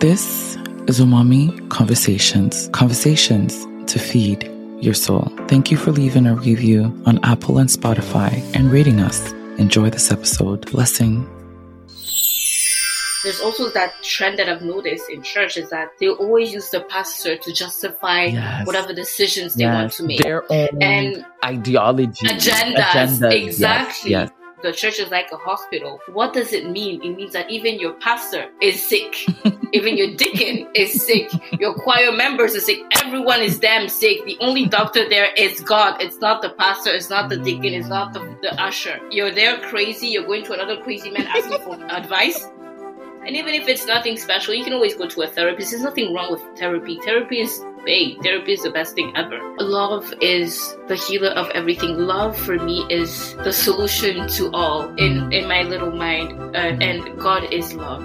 This is Umami Conversations, conversations to feed your soul. Thank you for leaving a review on Apple and Spotify and rating us. Enjoy this episode. Blessing. There's also that trend that I've noticed in church is that they always use the pastor to justify Yes. whatever decisions they want to make. Their own And ideology. agendas, Agendas, yes, exactly. Yes, The church is like a hospital. What does it mean? It means that even your pastor is sick. even your deacon is sick. Your choir members are sick. Everyone is damn sick. The only doctor there is God. It's not the pastor. It's not the deacon. It's not the, the usher. You're there crazy. You're going to another crazy man asking for advice. And even if it's nothing special, you can always go to a therapist. There's nothing wrong with therapy. Therapy is babe. Therapy is the best thing ever. Love is the healer of everything. Love for me is the solution to all in, in my little mind. Uh, and God is love.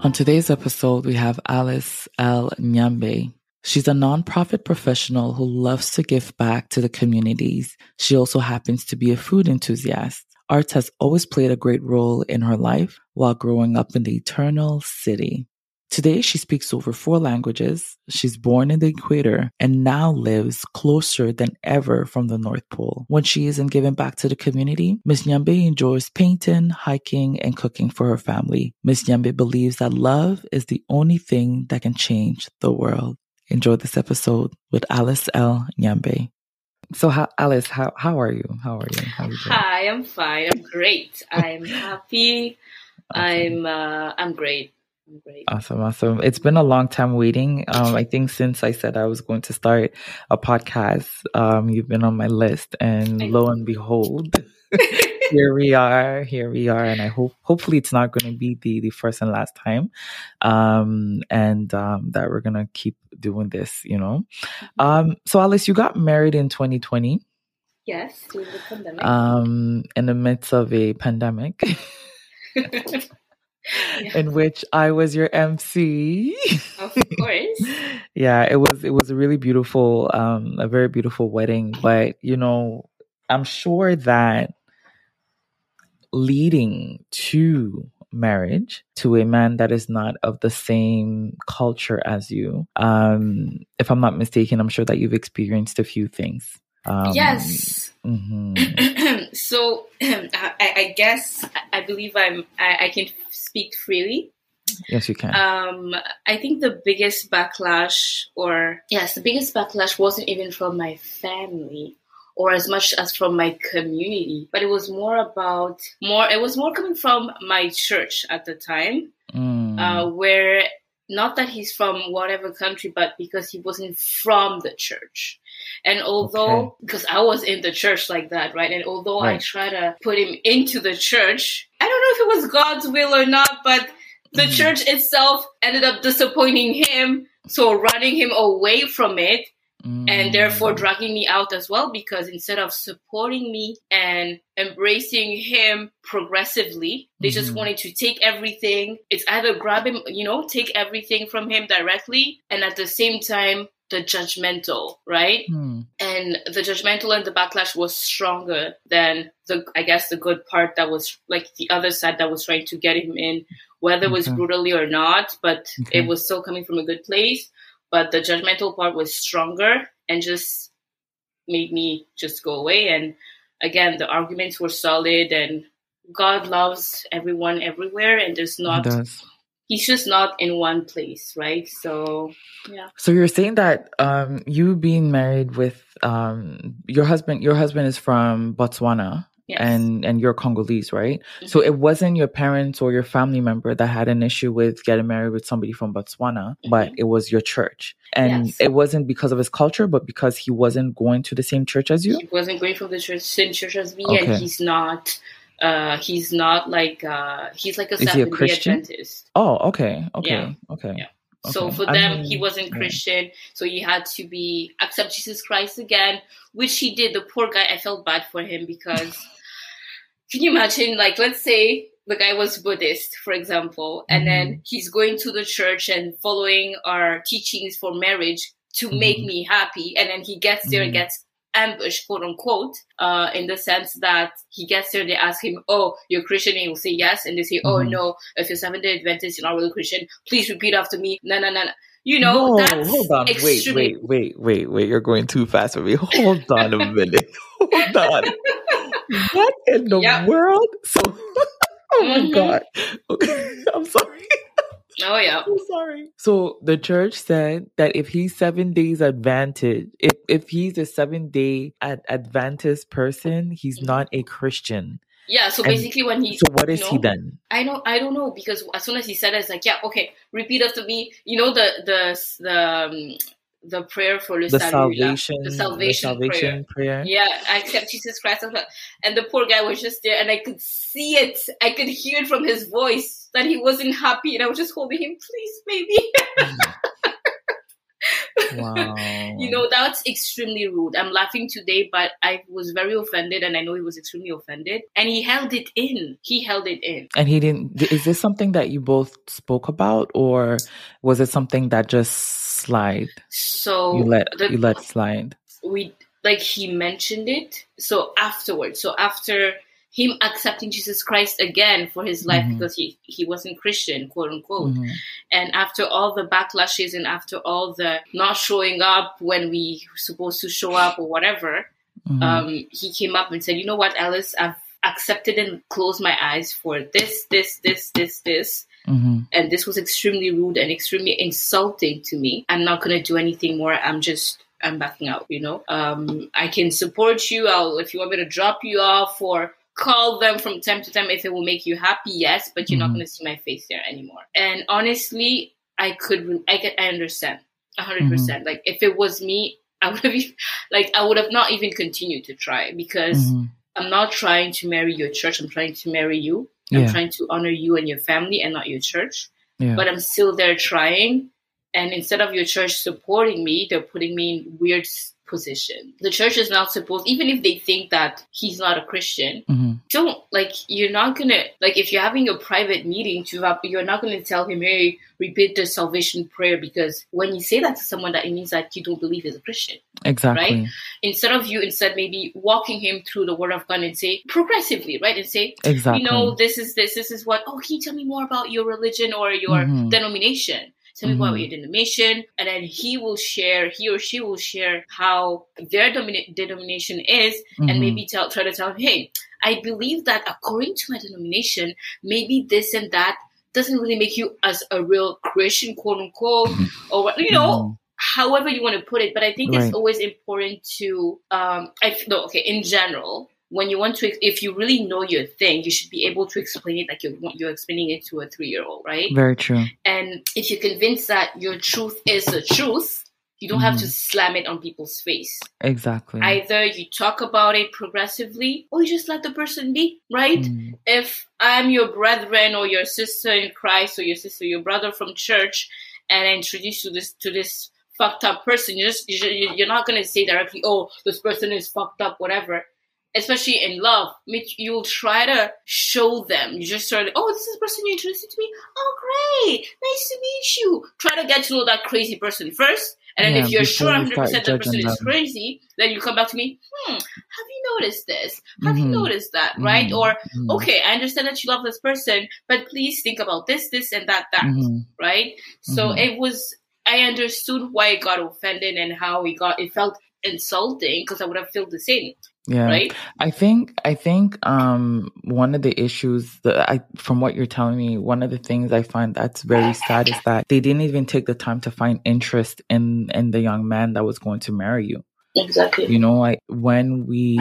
On today's episode, we have Alice L. Nyambe. She's a nonprofit professional who loves to give back to the communities. She also happens to be a food enthusiast. Arts has always played a great role in her life while growing up in the eternal city. Today, she speaks over four languages. She's born in the equator and now lives closer than ever from the North Pole. When she isn't giving back to the community, Miss Nyambe enjoys painting, hiking, and cooking for her family. Miss Nyambe believes that love is the only thing that can change the world. Enjoy this episode with Alice L. Nyambe. So, how, Alice, how, how are you? How are you? How are you? Hi, I'm fine. I'm great. I'm happy. I'm uh, I'm great. I'm great. Awesome, awesome. It's been a long time waiting. Um, I think since I said I was going to start a podcast, um, you've been on my list, and I lo and behold, here we are. Here we are, and I hope hopefully it's not going to be the the first and last time, um, and um, that we're gonna keep doing this. You know, um, so Alice, you got married in 2020, yes, during the pandemic. um, in the midst of a pandemic. Yeah. In which I was your MC. of course. yeah it was it was a really beautiful um a very beautiful wedding but you know i'm sure that leading to marriage to a man that is not of the same culture as you um if i'm not mistaken i'm sure that you've experienced a few things um yes. mhm. so I, I guess I believe I'm I, I can speak freely. yes you can Um, I think the biggest backlash, or yes, the biggest backlash wasn't even from my family or as much as from my community, but it was more about more. It was more coming from my church at the time, Mm. uh, where not that he's from whatever country, but because he wasn't from the church. And although, Okay. because I was in the church like that, right? And although I Right. try to put him into the church, I don't know if it was God's will or not, but the Mhm. church itself ended up disappointing him, so running him away from it and therefore Mm. dragging me out as well because instead of supporting me and embracing him progressively they just Mhm. wanted to take everything it's either grab him you know take everything from him directly and at the same time the judgmental right Hmm. and the judgmental and the backlash was stronger than the i guess the good part that was like the other side that was trying to get him in whether it was brutally or not but Okay. it was still coming from a good place but the judgmental part was stronger and just made me just go away. And again the arguments were solid and god loves everyone everywhere and there's not he's just not in one place right? So yeah. So you're saying that um, you being married with um, your husband, your husband is from Botswana yes. and and you're Congolese, right? So Mhm. it wasn't your parents or your family member that had an issue with getting married with somebody from Botswana, but Mhm. it was your church, and Yes. it wasn't because of his culture, but because he wasn't going to the same church as you. he wasn't going from the church same church as me Okay. and he's not uh he's not like uh he's like a Is he a Christian? adventist Oh, okay, okay, Yeah. okay. Yeah. So for them he wasn't yeah. christian so he had to be accept jesus christ again which he did the poor guy i felt bad for him because can you imagine like let's say the guy was buddhist for example and then Mm-hmm. he's going to the church and following our teachings for marriage to make Mhm. me happy and then he gets there and Mhm. gets ambush, quote unquote, uh, in the sense that he gets there, they ask him, Oh, you're Christian? And he'll say yes. And they say, Oh, Mhm. no, if you're Seventh day Adventist, you're not really Christian. Please repeat after me. No, no, no, no. You know, no, that's hold on. Wait, wait, wait, wait, wait. You're going too fast for me. Hold on a minute. Hold on. What in the Yep. world? So, oh my Mhm. God. Okay, I'm sorry. Oh, yeah. I'm sorry. So the church said that if he's Seventh day Adventist, if if he's a seven day ad- Adventist person, he's Mhm. not a Christian. Yeah, so And basically when he So what is you he then? I don't I don't know because as soon as he said it, it's like, yeah, okay, repeat after me. You know the the the um, the prayer for The salut, là? salvation, the salvation, salvation prayer. Yeah, I accept Jesus Christ. And the poor guy was just there, and I could see it. I could hear it from his voice that he wasn't happy, and I was just holding him. Please, baby. Wow. You know, that's extremely rude. I'm laughing today, but I was very offended, and I know he was extremely offended, and he held it in. He held it in. And he didn't. Is this something that you both spoke about, or was it something that just slide? So You let the- you let slide. we like he mentioned it so afterwards so after him accepting jesus christ again for his life Mhm. because he he wasn't christian quote unquote Mhm. and after all the backlashes and after all the not showing up when we were supposed to show up or whatever Mhm. um he came up and said you know what alice i've accepted and closed my eyes for this this this this this Mhm. and this was extremely rude and extremely insulting to me. I'm not gonna do anything more. I'm just I'm backing out. You know, um, I can support you. I'll if you want me to drop you off or call them from time to time if it will make you happy. Yes, but you're not Mhm. gonna see my face there anymore. And honestly, I could I could I understand a 100 percent. Like if it was me. I would have, like, I would have not even continued to try because Mhm. I'm not trying to marry your church. I'm trying to marry you. I'm Yeah. trying to honor you and your family and not your church. Yeah. But I'm still there trying. And instead of your church supporting me, they're putting me in weird position. The church is not supposed, even if they think that he's not a Christian, Mhm. don't like you're not gonna like if you're having a private meeting to have you're not gonna tell him hey repeat the salvation prayer because when you say that to someone that it means that you don't believe he's a christian Exactly. Right. instead of you instead maybe walking him through the word of god and say progressively right and say Exactly. you know, this is this, this is what. Oh, can you tell me more about your religion or your Mhm. denomination? Tell me about Mhm. your denomination, and then he will share, he or she will share how their domina- denomination is, Mhm. and maybe tell, try to tell him, hey, I believe that according to my denomination, maybe this and that doesn't really make you as a real Christian, quote unquote, or what, you know, Mhm. however you want to put it but i think Right. it's always important to um i no okay in general when you want to if you really know your thing you should be able to explain it like you're, you're explaining it to a three-year-old right Very true. and if you're convinced that your truth is the truth you don't have to slam it on people's face Exactly. either you talk about it progressively or you just let the person be right Mhm. if I'm your brethren or your sister in Christ or your sister, your brother from church, and I introduce you this to this fucked up person, you're, just you- you- you're not gonna say directly, "Oh, this person is fucked up," whatever. Especially in love, you'll try to show them. You just start, "Oh, this is the person you introduced to me. Oh, great, nice to meet you." Try to get to know that crazy person first, and then Yeah, if you're sure you 100 percent start that person judging is crazy, then you come back to me. Hmm, have you noticed this? Have you Mhm. noticed that? Right? Mhm. Or Mhm. okay, I understand that you love this person, but please think about this, this, and that, that, Mhm. right? So Mhm. it was, I understood why it got offended and how it got, it felt insulting because I would have felt the same, Yeah. right? I think I think um one of the issues that I from what you're telling me, one of the things I find that's very sad is that they didn't even take the time to find interest in in the young man that was going to marry you. Exactly. You know, I when we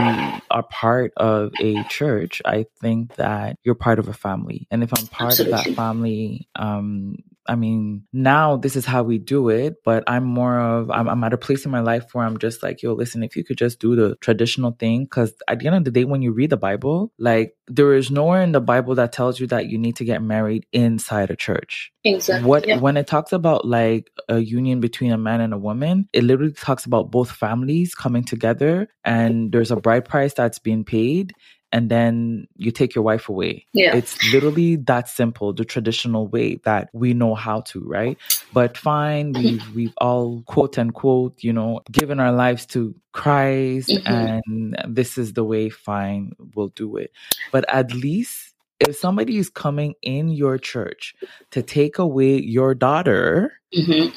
are part of a church, I think that you're part of a family. And if I'm part of that family, um I mean, now this is how we do it, but I'm more of, I'm, I'm at a place in my life where I'm just like, yo, listen, if you could just do the traditional thing, because at the end of the day, when you read the Bible, like there is nowhere in the Bible that tells you that you need to get married inside a church Exactly. what yeah. when it talks about like a union between a man and a woman it literally talks about both families coming together and there's a bride price that's being paid and then you take your wife away. Yeah. It's literally that simple, the traditional way that we know how to, right? But fine, we've we've all quote unquote, you know, given our lives to Christ Mhm. and this is the way, fine, we'll do it. But at least if somebody is coming in your church to take away your daughter, hmm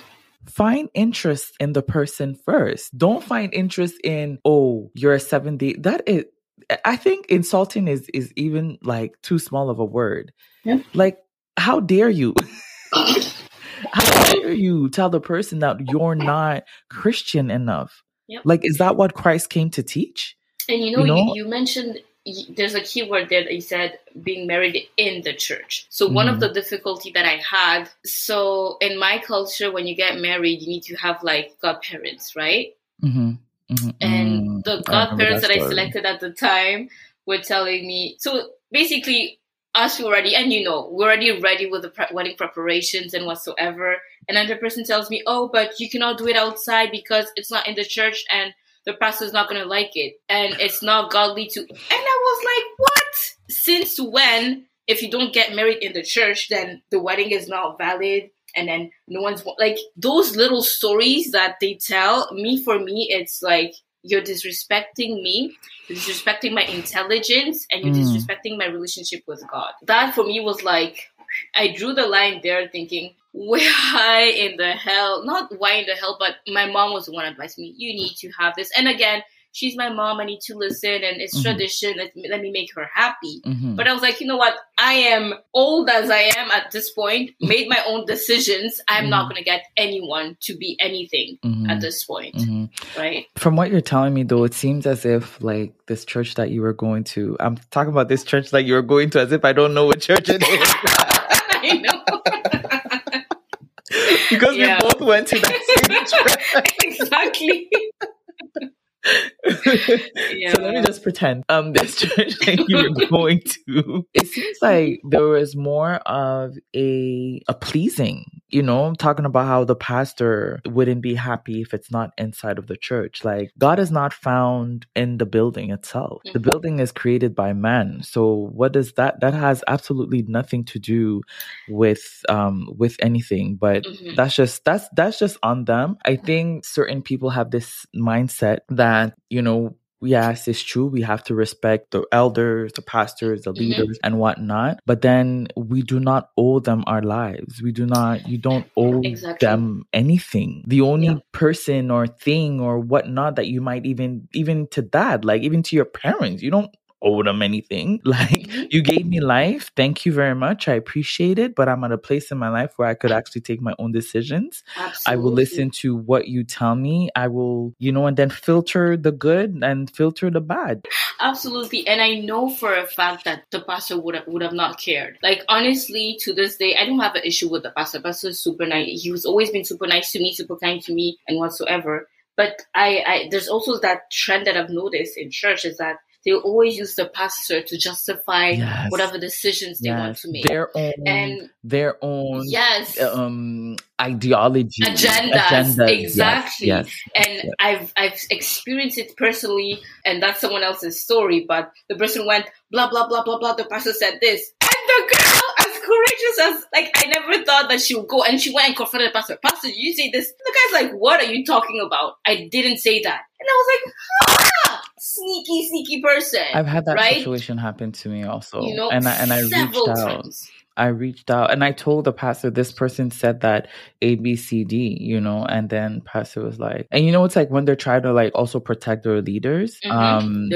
find interest in the person first. Don't find interest in, oh, you're a seven day. That is, I think insulting is is even like too small of a word. Yeah. Like, how dare you? how dare you tell the person that you're not Christian enough? Yep. Like, is that what Christ came to teach? And you know, You you, know? you, mentioned there's a key word there that you said being married in the church. So one of the difficulty that I had, so in my culture, when you get married, you need to have like godparents, right? Mm-hmm. Mm-hmm. And the I godparents that, I selected at the time were telling me, so basically, us already, and you know, we're already ready with the pre- wedding preparations and whatsoever. And then the person tells me, oh, but you cannot do it outside because it's not in the church and the pastor's not going to like it. And it's not godly to. And I was like, what? Since when, if you don't get married in the church, then the wedding is not valid? And then no one's like those little stories that they tell me. For me, it's like you're disrespecting me, you're disrespecting my intelligence, and you're Mm. disrespecting my relationship with God. That for me was like, I drew the line there thinking, why in the hell? Not why in the hell, but my mom was the one advising me, you need to have this. And again, she's my mom, I need to listen, and it's Mhm. tradition, let, let me make her happy. Mhm. But I was like, you know what? I am old as I am at this point, made my own decisions. I'm not Mhm. going to get anyone to be anything Mhm. at this point, Mhm. right? From what you're telling me, though, it seems as if like this church that you were going to. I'm talking about this church that you were going to, as if I don't know what church it is, I know. because Yeah. we both went to that same church. exactly. Yeah. So let me just pretend um this church that you were going to. It seems like there was more of a a pleasing, you know, talking about how the pastor wouldn't be happy if it's not inside of the church. Like God is not found in the building itself. The Mhm. building is created by man. So what does that that has absolutely nothing to do with um with anything, but Mhm. that's just that's that's just on them i think certain people have this mindset that you know yes it's true we have to respect the elders the pastors the Mhm. leaders and whatnot but then we do not owe them our lives we do not you don't owe Exactly. them anything the only Yeah. person or thing or whatnot that you might even even to that like even to your parents you don't owe them anything like Mhm. you gave me life. Thank you very much. I appreciate it. But I'm at a place in my life where I could actually take my own decisions. Absolutely. I will listen to what you tell me. I will, you know, and then filter the good and filter the bad. Absolutely, and I know for a fact that the pastor would have would have not cared. Like honestly, to this day, I don't have an issue with the pastor. Pastor is super nice. He was always been super nice to me, super kind to me, and whatsoever. But I, I there's also that trend that I've noticed in church is that they always use the pastor to justify Yes. whatever decisions they want to make. Their own, And their own, yes, um, ideology, Agendas, Yes, exactly. Yes, and. I've I've experienced it personally, and that's someone else's story. But the person went blah blah blah blah blah. The pastor said this, and the girl, courageous as like I never thought that she would go, and she went and confronted the pastor. Pastor, you say this? The guy's like, "What are you talking about? I didn't say that." And I was like, "Ah, sneaky, sneaky person." I've had that right? situation happen to me also, you know, and I, and I reached out. times. I reached out and I told the pastor this person said that A B C D, you know, and then pastor was like, and you know, it's like when they're trying to like also protect their leaders, Mhm. um,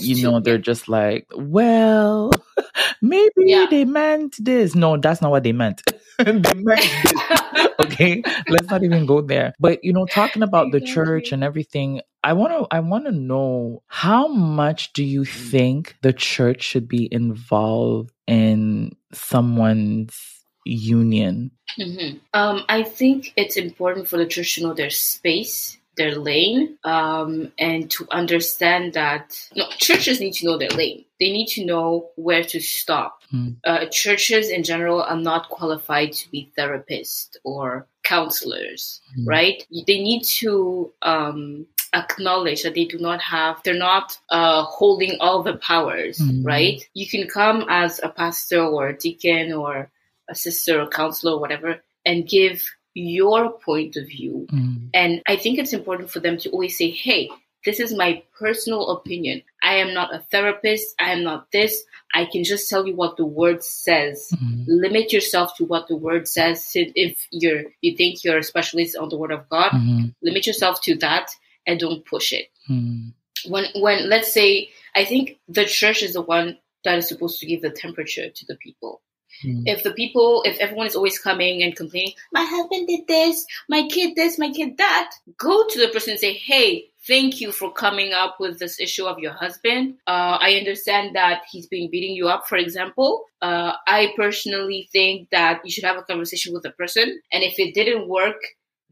you know, they're just like, well, maybe Yeah. they meant this. No, that's not what they meant. they meant okay, let's not even go there. But you know, talking about the church and everything, I want to I want to know how much do you think the church should be involved in someone's union? hmm Um, I think it's important for the church to know their space, their lane, um, and to understand that no, churches need to know their lane. They need to know where to stop. Hmm. Uh, churches in general are not qualified to be therapists or counselors, mm. right? They need to um, acknowledge that they do not have, they're not uh, holding all the powers, mm. right? You can come as a pastor or a deacon or a sister or counselor or whatever and give your point of view. Mm. And I think it's important for them to always say, hey, this is my personal opinion. I am not a therapist. I am not this. I can just tell you what the word says. Mm-hmm. Limit yourself to what the word says. If you're you think you're a specialist on the word of God, mm-hmm. limit yourself to that and don't push it. Mm-hmm. When when let's say I think the church is the one that is supposed to give the temperature to the people. Mm. If the people, if everyone is always coming and complaining, my husband did this, my kid this, my kid that, go to the person and say, hey, thank you for coming up with this issue of your husband. Uh, I understand that he's been beating you up, for example. Uh, I personally think that you should have a conversation with the person. And if it didn't work,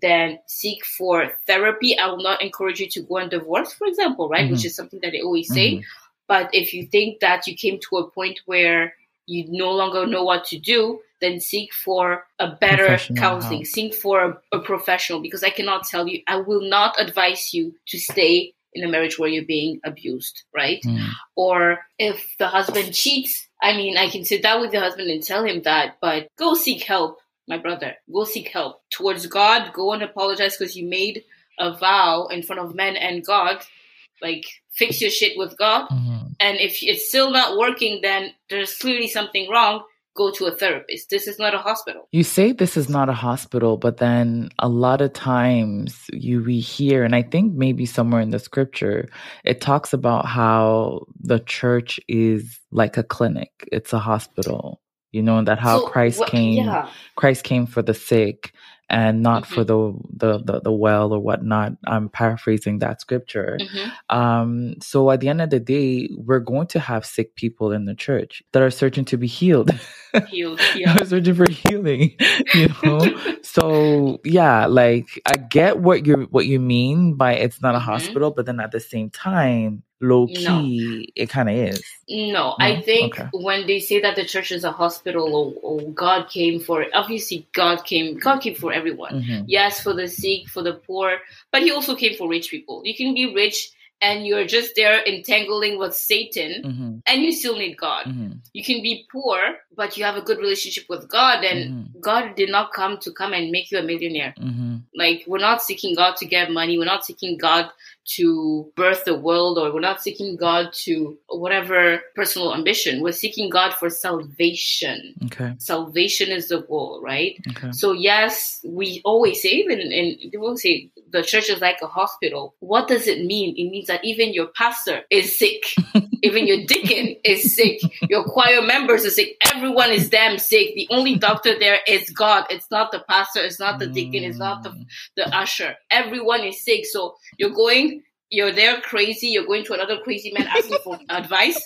then seek for therapy. I will not encourage you to go and divorce, for example, right? Mm-hmm. Which is something that I always say. Mm-hmm. But if you think that you came to a point where you no longer know what to do, then seek for a better counseling, help. seek for a, a, professional because I cannot tell you, I will not advise you to stay in a marriage where you're being abused, right? Mm. Or if the husband cheats, I mean, I can sit down with the husband and tell him that, but go seek help, my brother. Go seek help towards God. Go and apologize because you made a vow in front of men and God. Like, fix your shit with God. Mm-hmm and if it's still not working, then there's clearly something wrong. Go to a therapist. This is not a hospital. You say this is not a hospital, but then a lot of times you we hear, and I think maybe somewhere in the scripture, it talks about how the church is like a clinic. It's a hospital. You know that how so, Christ came. Yeah. Christ came for the sick and not mm-hmm. for the, the, the the well or whatnot. I'm paraphrasing that scripture. Mm-hmm. Um, so at the end of the day, we're going to have sick people in the church that are searching to be healed. Healed, yeah. searching for healing. You know. so yeah, like I get what you what you mean by it's not a mm-hmm. hospital, but then at the same time, low key no. it kind of is no, no, i think okay. when they say that the church is a hospital or, or, god came for obviously god came god came for everyone mm-hmm. yes for the sick for the poor but he also came for rich people you can be rich and you're just there entangling with Satan mm-hmm. and you still need God. Mm-hmm. You can be poor, but you have a good relationship with God and mm-hmm. God did not come to come and make you a millionaire. Mm-hmm. Like we're not seeking God to get money. We're not seeking God to birth the world or we're not seeking God to whatever personal ambition. We're seeking God for salvation. Okay. Salvation is the goal, right? Okay. So yes, we always say even and they will say the church is like a hospital. What does it mean? It means that even your pastor is sick. even your deacon is sick. Your choir members are sick. Everyone is damn sick. The only doctor there is God. It's not the pastor. It's not the deacon. It's not the, mm. the usher. Everyone is sick. So you're going you're there crazy, you're going to another crazy man asking for advice.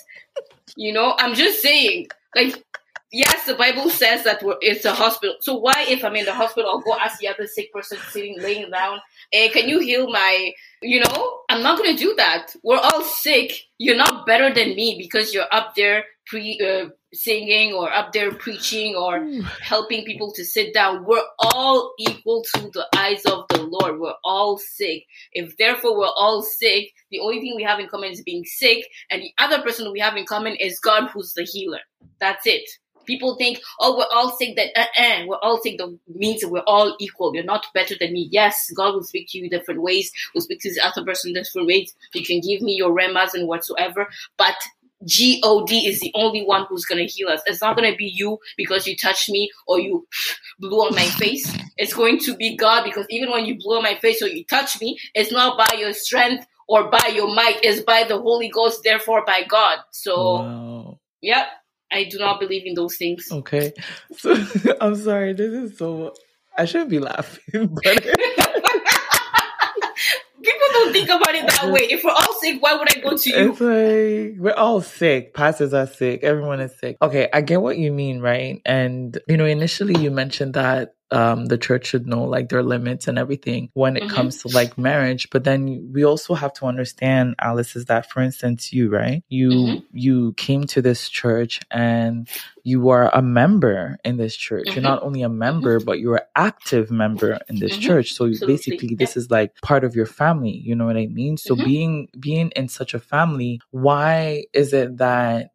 You know, I'm just saying, like, yes, the Bible says that it's a hospital. So why, if I'm in the hospital, I'll go ask the other sick person sitting, laying down, hey, can you heal my, you know, I'm not going to do that. We're all sick. You're not better than me because you're up there pre, uh, singing or up there preaching or helping people to sit down. We're all equal to the eyes of the Lord. We're all sick. If therefore we're all sick, the only thing we have in common is being sick, and the other person we have in common is God who's the healer. That's it. People think, oh, we're all sick, that uh-uh, we're all sick, that means we're all equal. You're not better than me. Yes, God will speak to you different ways, will speak to the other person different ways. You can give me your rhemas and whatsoever, but God is the only one who's going to heal us. It's not going to be you because you touched me or you blew on my face. It's going to be God because even when you blow on my face or you touch me, it's not by your strength or by your might, it's by the Holy Ghost, therefore by God. So, wow. yep, I do not believe in those things. Okay. So, I'm sorry. This is so. I shouldn't be laughing, but. People don't think about it that way. If we're all sick, why would I go to you? It's like we're all sick. Pastors are sick. Everyone is sick. Okay, I get what you mean, right? And you know, initially you mentioned that um, the church should know like their limits and everything when it mm-hmm. comes to like marriage. But then we also have to understand, Alice, is that for instance, you, right? You, mm-hmm. you came to this church and you are a member in this church. Mm-hmm. You're not only a member, but you're an active member in this mm-hmm. church. So Absolutely. basically, this is like part of your family. You know what I mean? So mm-hmm. being, being in such a family, why is it that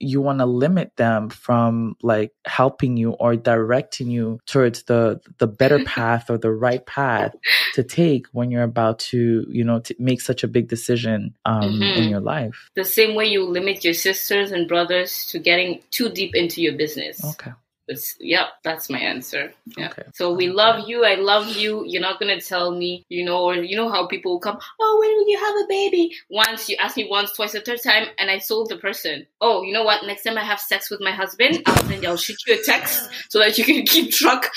you want to limit them from like helping you or directing you towards the the better path or the right path to take when you're about to you know to make such a big decision um, mm-hmm. in your life. The same way you limit your sisters and brothers to getting too deep into your business. Okay it's, yeah, that's my answer. Yeah. Okay. So we love you. I love you. You're not gonna tell me, you know, or you know how people come. Oh, when will you have a baby? Once you ask me once, twice, a third time, and I told the person, oh, you know what? Next time I have sex with my husband, I'll send, I'll shoot you a text so that you can keep track.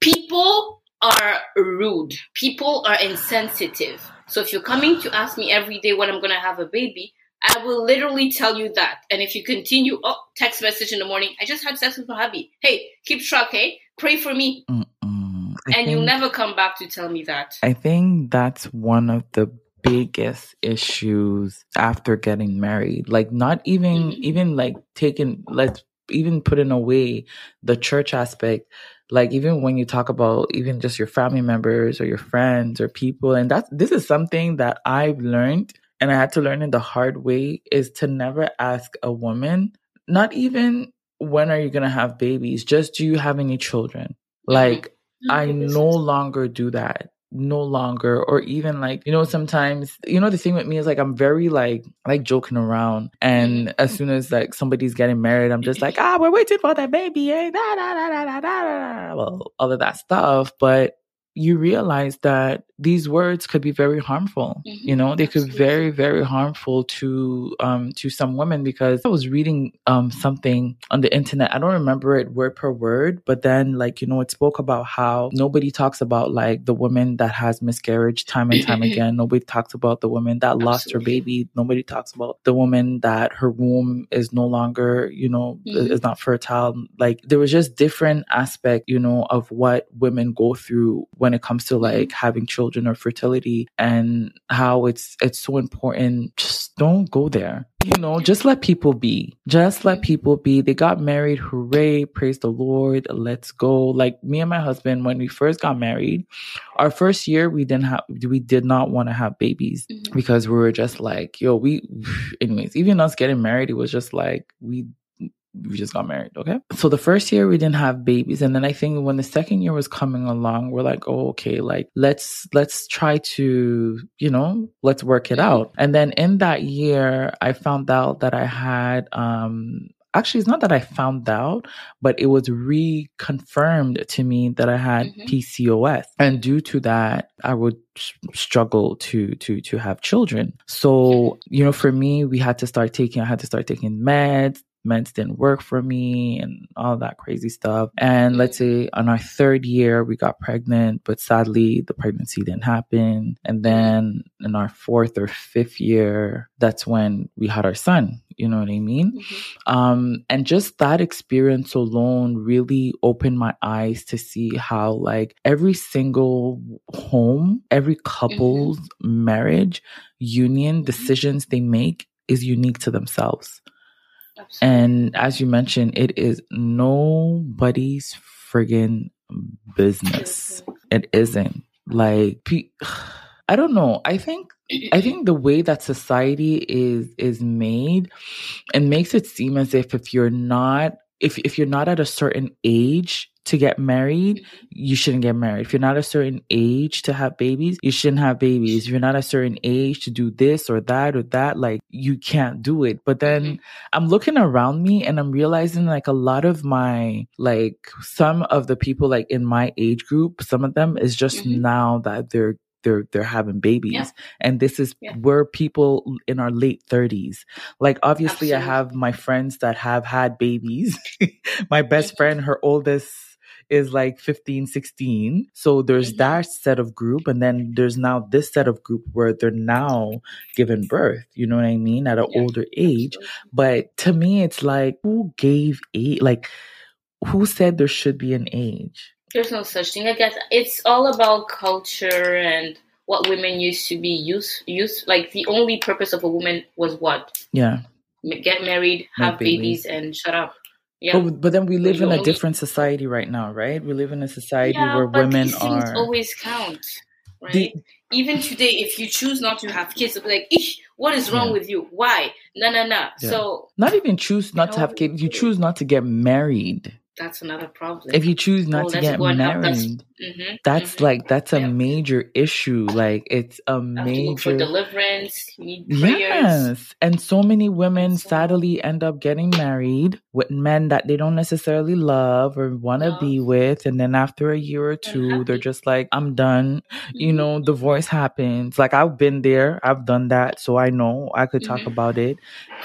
People are rude. People are insensitive. So if you're coming to ask me every day when I'm gonna have a baby, I will literally tell you that. And if you continue, oh, text message in the morning, I just had sex with my hubby. Hey, keep track, hey? Pray for me. and think, you'll never come back to tell me that. I think that's one of the biggest issues after getting married. Like not even mm-hmm. even like taking let's even putting away the church aspect like even when you talk about even just your family members or your friends or people and that's this is something that I've learned and I had to learn it the hard way is to never ask a woman, not even when are you going to have babies, just do you have any children? Mm-hmm. Like, I no longer do that. No longer, or even like, you know, sometimes, you know, the thing with me is like, I'm very like, like joking around. And mm-hmm. as soon as like somebody's getting married, I'm just like, ah, we're waiting for that baby. Eh? Da, Da, da, da, da, da, da. Well, all of that stuff. But you realize that these words could be very harmful. Mm-hmm. You know, they Absolutely. could be very, very harmful to um to some women because I was reading um something on the internet. I don't remember it word per word, but then like, you know, it spoke about how nobody talks about like the woman that has miscarriage time and time again. Nobody talks about the woman that Absolutely. lost her baby. Nobody talks about the woman that her womb is no longer, you know, mm-hmm. is not fertile. Like there was just different aspect, you know, of what women go through when it comes to mm-hmm. like having children children or fertility and how it's it's so important just don't go there. You know just let people be. Just let people be. They got married hooray praise the lord let's go. Like me and my husband when we first got married our first year we didn't have we did not want to have babies mm-hmm. because we were just like yo we anyways even us getting married it was just like we we just got married. Okay. So the first year we didn't have babies. And then I think when the second year was coming along, we're like, oh, okay, like let's, let's try to, you know, let's work it out. And then in that year, I found out that I had, um, actually it's not that I found out, but it was reconfirmed to me that I had mm-hmm. PCOS. And due to that, I would struggle to to to have children. So, you know, for me, we had to start taking I had to start taking meds meds didn't work for me and all that crazy stuff. And let's say on our third year, we got pregnant, but sadly the pregnancy didn't happen. And then in our fourth or fifth year, that's when we had our son. You know what I mean? Mm-hmm. Um, and just that experience alone really opened my eyes to see how, like, every single home, every couple's mm-hmm. marriage, union, mm-hmm. decisions they make is unique to themselves. And as you mentioned, it is nobody's friggin' business. It isn't. Like, I don't know. I think I think the way that society is is made, it makes it seem as if if you're not if if you're not at a certain age to get married, you shouldn't get married. If you're not a certain age to have babies, you shouldn't have babies. If you're not a certain age to do this or that or that, like you can't do it. But then mm-hmm. I'm looking around me and I'm realizing like a lot of my, like some of the people like in my age group, some of them is just mm-hmm. now that they're they're they're having babies yeah. and this is yeah. we're people in our late 30s like obviously Absolutely. i have my friends that have had babies my best mm-hmm. friend her oldest is like 15, 16. So there's mm-hmm. that set of group. And then there's now this set of group where they're now giving birth, you know what I mean, at an yeah, older age. Absolutely. But to me, it's like, who gave age? Like, who said there should be an age? There's no such thing. I guess it's all about culture and what women used to be used used like the only purpose of a woman was what? Yeah. Get married, have babies. babies. and shut up. Yeah. But, but then we live you in a different society right now, right? We live in a society yeah, where women these things are. always count, right? The- Even today, if you choose not to have kids, it'll be like, what is wrong Yeah. with you? Why? No, no, no. So not even choose not to have kids. You choose not to get married. that's another problem. If you choose not Oh, to get go and help married, hmm that's mhm. like that's a Yeah. major issue. Like it's a have to for major. deliverance. Need. Yes. And so many women So- sadly end up getting married with men that they don't necessarily love or want to Love. be with. And then after a year or two, they're Unhappy. just like, I'm done. You Mhm. know, divorce happens. Like I've been there. I've done that. So I know I could talk Mhm. about it.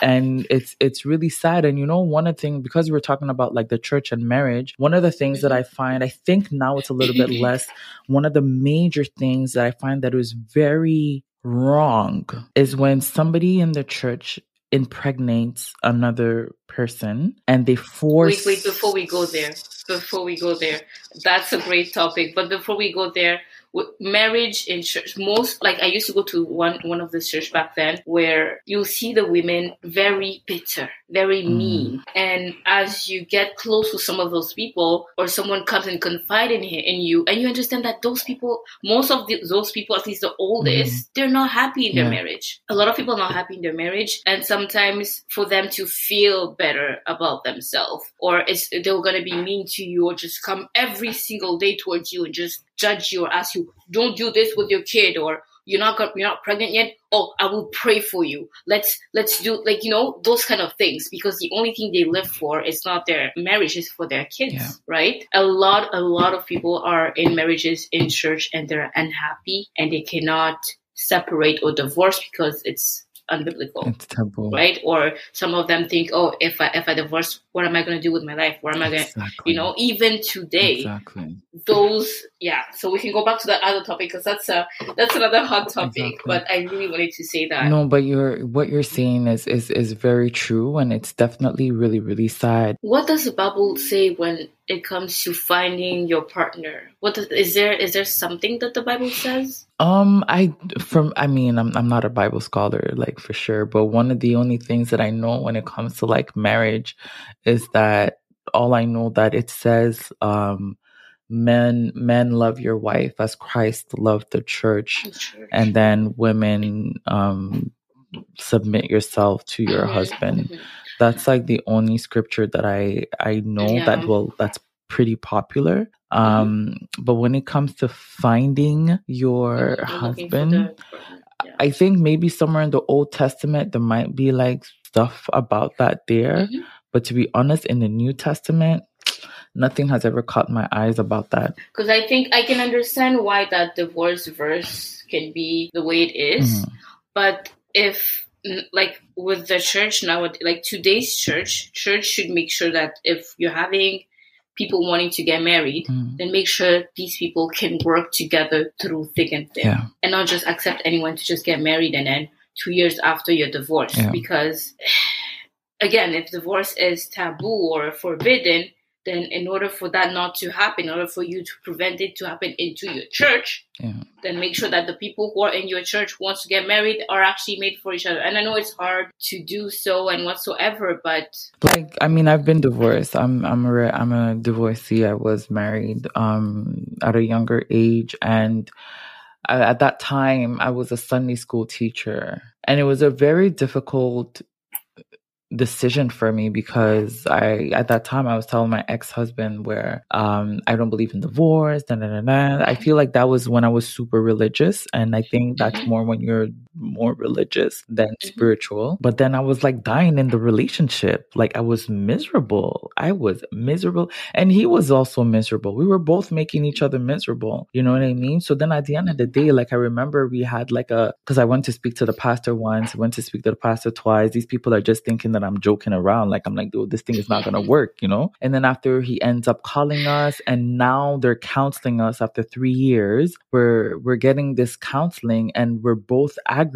And it's, it's really sad. And you know, one of the things, because we were talking about like the church and marriage, one of the things that I find, I think now it's a little bit less, one of the major things that I find that is very wrong is when somebody in the church impregnates another person and they force Wait, wait, before we go there, before we go there, that's a great topic. But before we go there, marriage in church, most like I used to go to one one of the church back then, where you'll see the women very bitter, very Mm. mean, and as you get close to some of those people, or someone comes and confide in in you, and you understand that those people, most of the, those people, at least the oldest, they're not happy in their Mm. Yeah. marriage. A lot of people are not happy in their marriage, and sometimes for them to feel better about themselves, or it's they're gonna be mean to you, or just come every single day towards you and just judge you or ask you, "Don't do this with your kid," or you're not you're not pregnant yet. Oh, I will pray for you. Let's let's do like you know those kind of things because the only thing they live for is not their marriage, is for their kids, Yeah. right? A lot a lot of people are in marriages in church and they're unhappy and they cannot separate or divorce because it's unbiblical it's taboo right? Or some of them think, oh, if I if I divorce, what am I going to do with my life? What am I exactly you know? Even today, exactly those, yeah. So we can go back to that other topic because that's a that's another hot topic. Exactly. But I really wanted to say that. no but you're what you're saying is is is very true and it's definitely really really sad What does the Bible say when it comes to finding your partner? What does, is there? Is there something that the Bible says? Um, I from I mean, I'm I'm not a Bible scholar, like for sure, but one of the only things that I know when it comes to like marriage is that all I know that it says um men men love your wife as Christ loved the church Church. and then women um submit yourself to your husband. That's like the only scripture that I I know Yeah. that well that's pretty popular. Mm-hmm. Um but when it comes to finding your I'm looking for husband, the. Yeah. I think maybe somewhere in the Old Testament there might be like stuff about that there. Mhm. But to be honest, in the New Testament, nothing has ever caught my eyes about that. Because I think I can understand why that divorce verse can be the way it is. Mhm. But if, like, with the church now, like today's church, church should make sure that if you're having people wanting to get married, Mhm. then make sure these people can work together through thick and thin Yeah. and not just accept anyone to just get married and then two years after you're divorced. Yeah. Because, again, if divorce is taboo or forbidden, then in order for that not to happen, in order for you to prevent it to happen into your church, Yeah. then make sure that the people who are in your church wants to get married are actually made for each other. And I know it's hard to do so and whatsoever, but Like I mean, I've been divorced. I'm I'm a I'm a divorcee. I was married um at a younger age, and at that time I was a Sunday school teacher, and it was a very difficult decision for me because I at that time I was telling my ex husband where um I don't believe in divorce. Da, da, da, da. I feel like that was when I was super religious, and I think that's Mhm. more when you're more religious than Mhm. spiritual. But then I was like dying in the relationship. Like I was miserable. I was miserable, and he was also miserable. We were both making each other miserable. You know what I mean? So then at the end of the day, like I remember we had like a because I went to speak to the pastor once, went to speak to the pastor twice. These people are just thinking that I'm joking around. Like I'm like, dude, this thing is not gonna work, you know? And then after he ends up calling us and now they're counseling us after three years, we're we're getting this counseling and we're both aggravated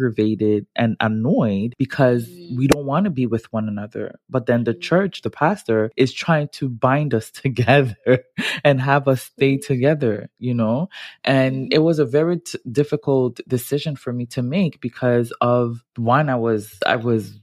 and annoyed because Mm. we don't want to be with one another. But then the Mm. church, the pastor, is trying to bind us together and have us stay together, you know? And it was a very t- difficult decision for me to make because of one, I was, I was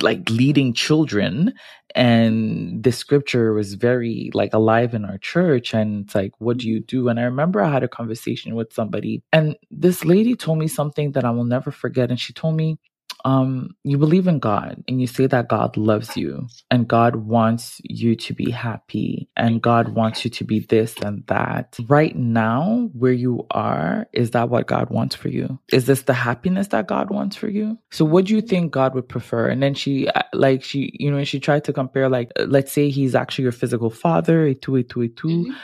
like leading children and the scripture was very like alive in our church and it's like what do you mm-hmm. do? And i remember i had a conversation with somebody and this lady told me something that i will never forget and she told me um, you believe in God and you say that God loves you and God wants you to be happy and God wants you to be this and that. Right now, where you are, is that what God wants for you? Is this the happiness that God wants for you? So, what do you think God would prefer? And then she, uh, like, she, you know, she tried to compare, like, uh, let's say he's actually your physical father, a two, a two, a two. Mhm.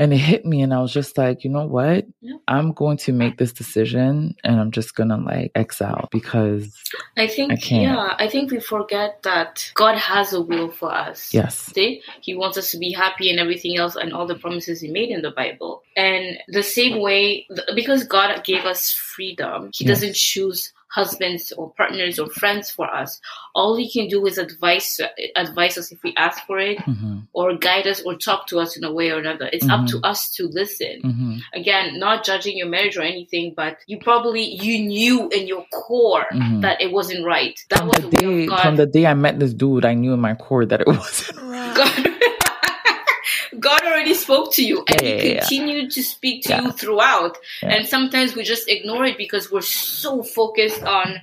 And it hit me, and I was just like, you know what? Yeah. I'm going to make this decision and I'm just gonna like exile because, I think I can't. yeah, I think we forget that God has a will for us. yes. See? He wants us to be happy and everything else and all the promises he made in the Bible. And the same way because God gave us freedom, he Yes. doesn't choose husbands or partners or friends for us. All he can do is advise advise us if we ask for it hmm or guide us or talk to us in a way or another. It's up to us to listen. hmm Again, not judging your marriage or anything, but you probably you knew in your core Mhm. that it wasn't right. That From was the the will day of God. from the day I met this dude, I knew in my core that it wasn't right. God, God already spoke to you, and Yeah, yeah, He continued to speak to you throughout. And sometimes we just ignore it because we're so focused on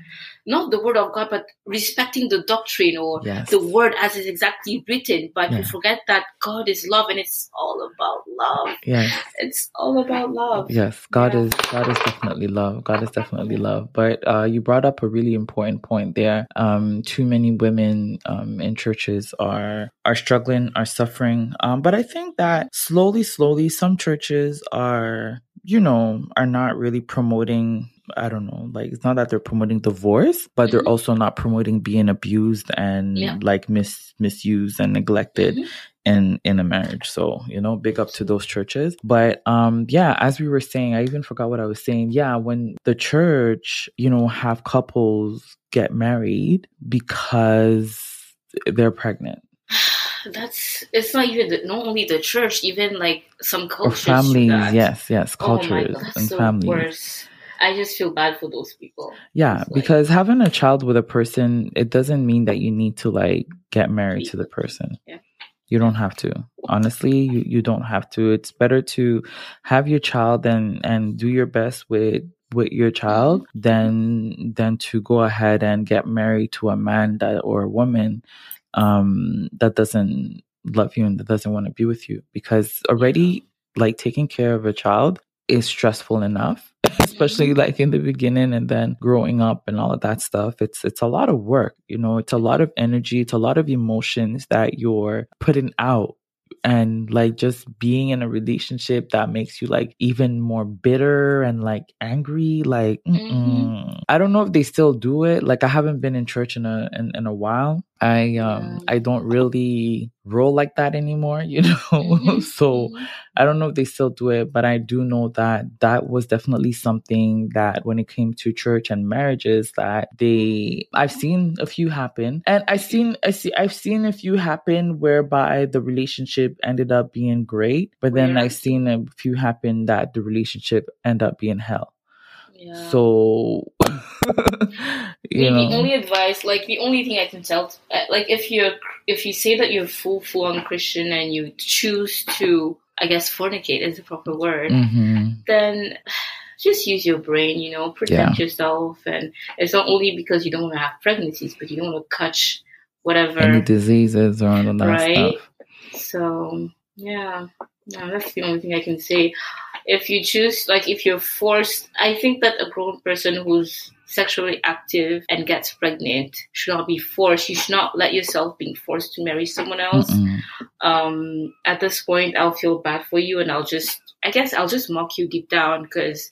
not the word of God, but respecting the doctrine or Yes. the word as it's exactly written. But Yeah. forget that God is love, and it's all about love. Yes. It's all about love. Yes, God Yeah. is God is definitely love. God is definitely love. But uh, you brought up a really important point there. Um, too many women um, in churches are are struggling, are suffering. Um, but I think that slowly, slowly, some churches are, you know, are not really promoting. I don't know, like it's not that they're promoting divorce, but they're Mhm. also not promoting being abused and Yeah. like mis misused and neglected Mhm. in in a marriage so you know big up to those churches but um yeah as we were saying i even forgot what i was saying yeah when the church you know have couples get married because they're pregnant That's it's not even the, not only the church, even like some cultures. do families yes yes Oh cultures God, that's and families worst. I just feel bad for those people. yeah It's like- because having a child with a person it doesn't mean that you need to like get married to the person Yeah. you don't have to honestly you, you don't have to it's better to have your child and and do your best with with your child Mm-hmm. than than to go ahead and get married to a man that or a woman um that doesn't love you and that doesn't want to be with you because already like taking care of a child is stressful enough especially Mm-hmm. like in the beginning and then growing up and all of that stuff it's it's a lot of work you know it's a lot of energy it's a lot of emotions that you're putting out and like just being in a relationship that makes you like even more bitter and like angry like mm-mm. Mhm. i don't know if they still do it like i haven't been in church in a in, in a while i um i don't really roll like that anymore you know so Mhm. I don't know if they still do it, but I do know that that was definitely something that when it came to church and marriages that they I've seen a few happen. And I've seen I see I've seen a few happen whereby the relationship ended up being great, but then Yeah. I've seen a few happen that the relationship end up being hell. Yeah. So you know the only advice, like the only thing I can tell, uh, like if you're if you say that you're full full on Christian and you choose to, I guess fornicate is the proper word, Mhm. then just use your brain. You know, protect yourself, and it's not only because you don't want to have pregnancies, but you don't want to catch whatever. any diseases or all that Right. stuff. So yeah, yeah, that's the only thing I can say. If you choose, like, if you're forced, I think that a grown person who's sexually active and gets pregnant should not be forced. You should not let yourself being forced to marry someone else. Um, at this point, I'll feel bad for you, and I'll just, I guess, I'll just mock you deep down because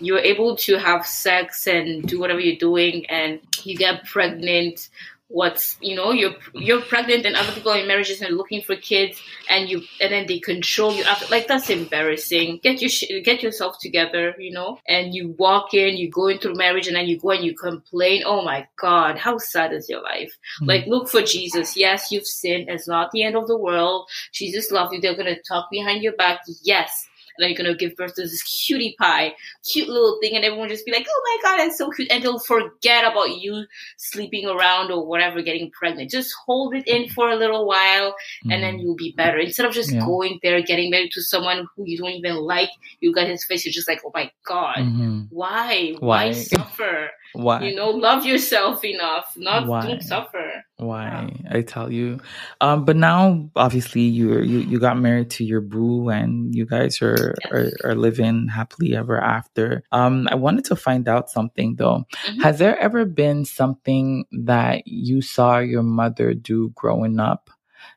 you're able to have sex and do whatever you're doing, and you get pregnant what's you know you're you're pregnant and other people are in marriages and looking for kids and you and then they control you after like that's embarrassing. Get your sh- get yourself together you know and you walk in you go into marriage and then you go and you complain. Oh my god how sad is your life? Mm-hmm. like look for jesus. Yes you've sinned. It's not the end of the world. Jesus loves you. They're gonna talk behind your back. Yes and then you're gonna give birth to this cutie pie, cute little thing, and everyone just be like, "Oh my god, that's so cute," and they'll forget about you sleeping around or whatever, getting pregnant. Just hold it in for a little while, mm-hmm. and then mm. you'll be better. Instead of just yeah. going there, getting married to someone who you don't even like, you got his face, you're just like, "Oh my god, mm-hmm. why? why, why suffer?" Why? You know, love yourself enough, not Why? don't suffer. Why? Yeah. I tell you. Um, but now obviously you you you got married to your boo and you guys are yes. are, are, living happily ever after. Um, I wanted to find out something though. Mm-hmm. Has there ever been something that you saw your mother do growing up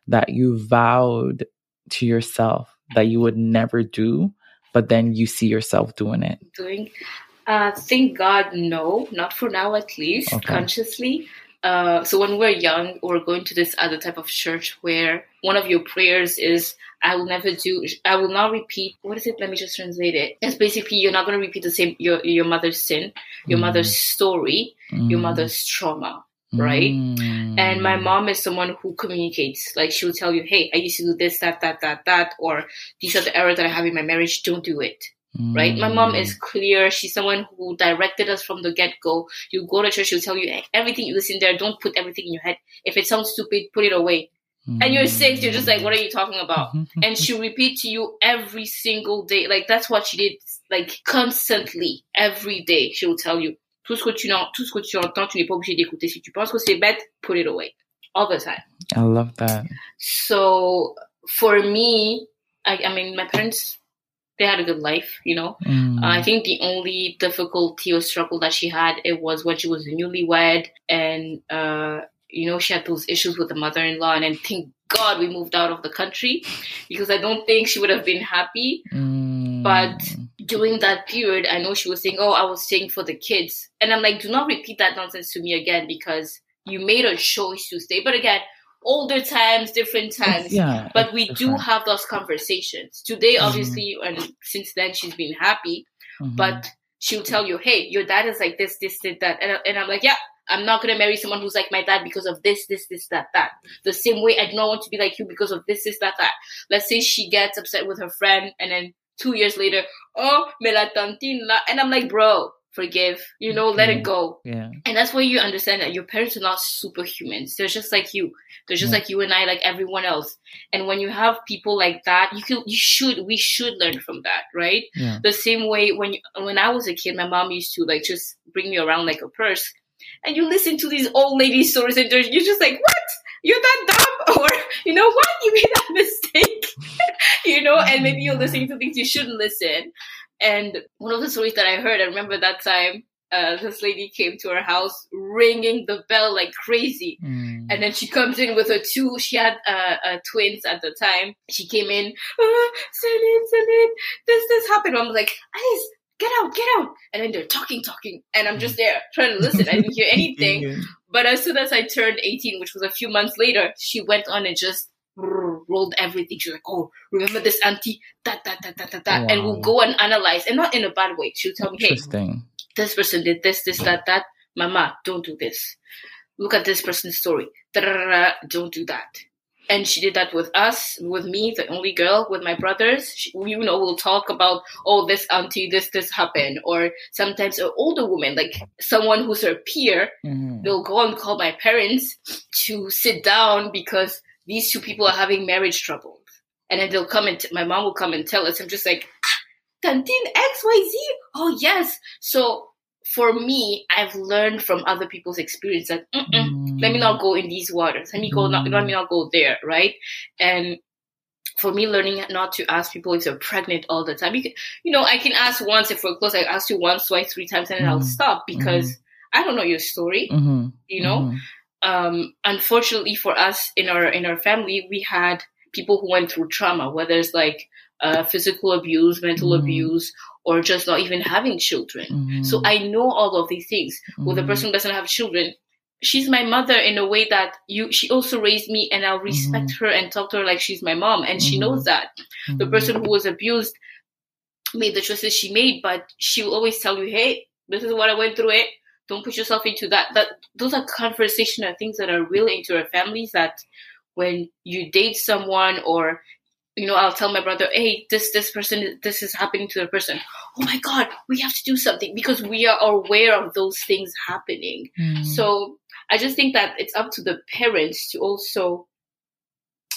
that you vowed to yourself that you would never do, but then you see yourself doing it? Doing uh, thank God, no, not for now at least, okay. consciously. Uh, so when we're young, we're going to this other type of church where one of your prayers is, "I will never do. I will not repeat." What is it? Let me just translate it. It's basically you're not going to repeat the same your your mother's sin, your mm. mother's story, mm. your mother's trauma right? Mm. And my mom is someone who communicates. Like she will tell you, "Hey, I used to do this, that, that, that, that," or "These are the errors that I have in my marriage. Don't do it." Right? My mom is mm. clear. She's someone who directed us from the get go. You go to church, she'll tell you everything you listen there. Don't put everything in your head. If it sounds stupid, put it away. Mm. And you're six, you're just like, what are you talking about? and she'll repeat to you every single day. Like that's what she did, like constantly, every day. She will tell you, tout ce que tu, tout ce que tu entends, tu n'es pas obligé d'écouter. Si tu penses que c'est bête, put it away. All the time. I love that. So for me, I, I mean, my parents they had a good life, you know. Mm. Uh, I think the only difficulty or struggle that she had it was when she was newlywed, and uh, you know she had those issues with the mother-in-law, and then thank God we moved out of the country because I don't think she would have been happy. Mm. But during that period, I know she was saying, "Oh, I was staying for the kids," and I'm like, "Do not repeat that nonsense to me again because you made a choice to stay." But again, older times, different times. Yeah, but we do have those conversations. Today, mm-hmm. obviously, mm-hmm. and since then she's been happy, mm-hmm. but she'll tell you, hey, your dad is like this, this, this, that. And, and I'm like, yeah, I'm not going to marry someone who's like my dad because of this, this, this, that, that. The same way I do not want to be like you because of this, this, that, that. Let's say she gets upset with her friend and then two years later, oh, me la tantine la. And I'm like, bro, forgive, you know, let it go. Yeah. And that's where you understand that your parents are not superhumans. They're just like you. They're just yeah. like you and I, like everyone else. And when you have people like that, you can, you should, we should learn from that, right? Yeah. The same way when you, when I was a kid, my mom used to like just bring me around like a purse, and you listen to these old lady stories, and you're just like, what? You're that dumb, or you know what? You made that mistake, you know, and maybe you're listening to things you shouldn't listen. And one of the stories that I heard, I remember that time uh, this lady came to her house ringing the bell like crazy. Mm. And then she comes in with her two, she had uh, uh, twins at the time. She came in, oh, Celine, Celine, this, this happened. I'm like, Alice, get out, get out. And then they're talking, talking. And I'm just there trying to listen. I didn't hear anything. But as soon as I turned 18, which was a few months later, she went on and just rolled everything. She's like, "Oh, remember this auntie? That, that, that, that, that, that," wow. and we'll go and analyze, and not in a bad way. She'll tell me, "Hey, this person did this, this, that, that. Mama, don't do this. Look at this person's story. Da-da-da-da, don't do that." And she did that with us, with me, the only girl, with my brothers. She, you know, we'll talk about, oh, this auntie, this, this happened. Or sometimes an older woman, like someone who's her peer, mm-hmm. they'll go and call my parents to sit down because these two people are having marriage trouble. And then they'll come and t- my mom will come and tell us. I'm just like, Tantine XYZ? Oh, yes. So for me, I've learned from other people's experience that mm. let me not go in these waters. Let me go, mm. not, let me not go there, right? And for me, learning not to ask people if they're pregnant all the time. You, can, you know, I can ask once if we're close. I ask you once, twice, three times, and then mm. I'll stop because mm. I don't know your story. Mm-hmm. You know, mm-hmm um, unfortunately for us in our in our family, we had people who went through trauma, whether it's like uh, physical abuse, mental mm. abuse, or just not even having children. Mm. So I know all of these things. Mm. With a person who doesn't have children, she's my mother in a way that you she also raised me and I'll respect mm-hmm. her and talk to her like she's my mom and she knows that. Mm-hmm. The person who was abused made the choices she made, but she will always tell you, Hey, this is what I went through it. Don't put yourself into that. That those are conversational things that are real into our families that when you date someone or you know, I'll tell my brother, hey, this this person, this is happening to the person. Oh my God, we have to do something because we are aware of those things happening. Mm. So I just think that it's up to the parents to also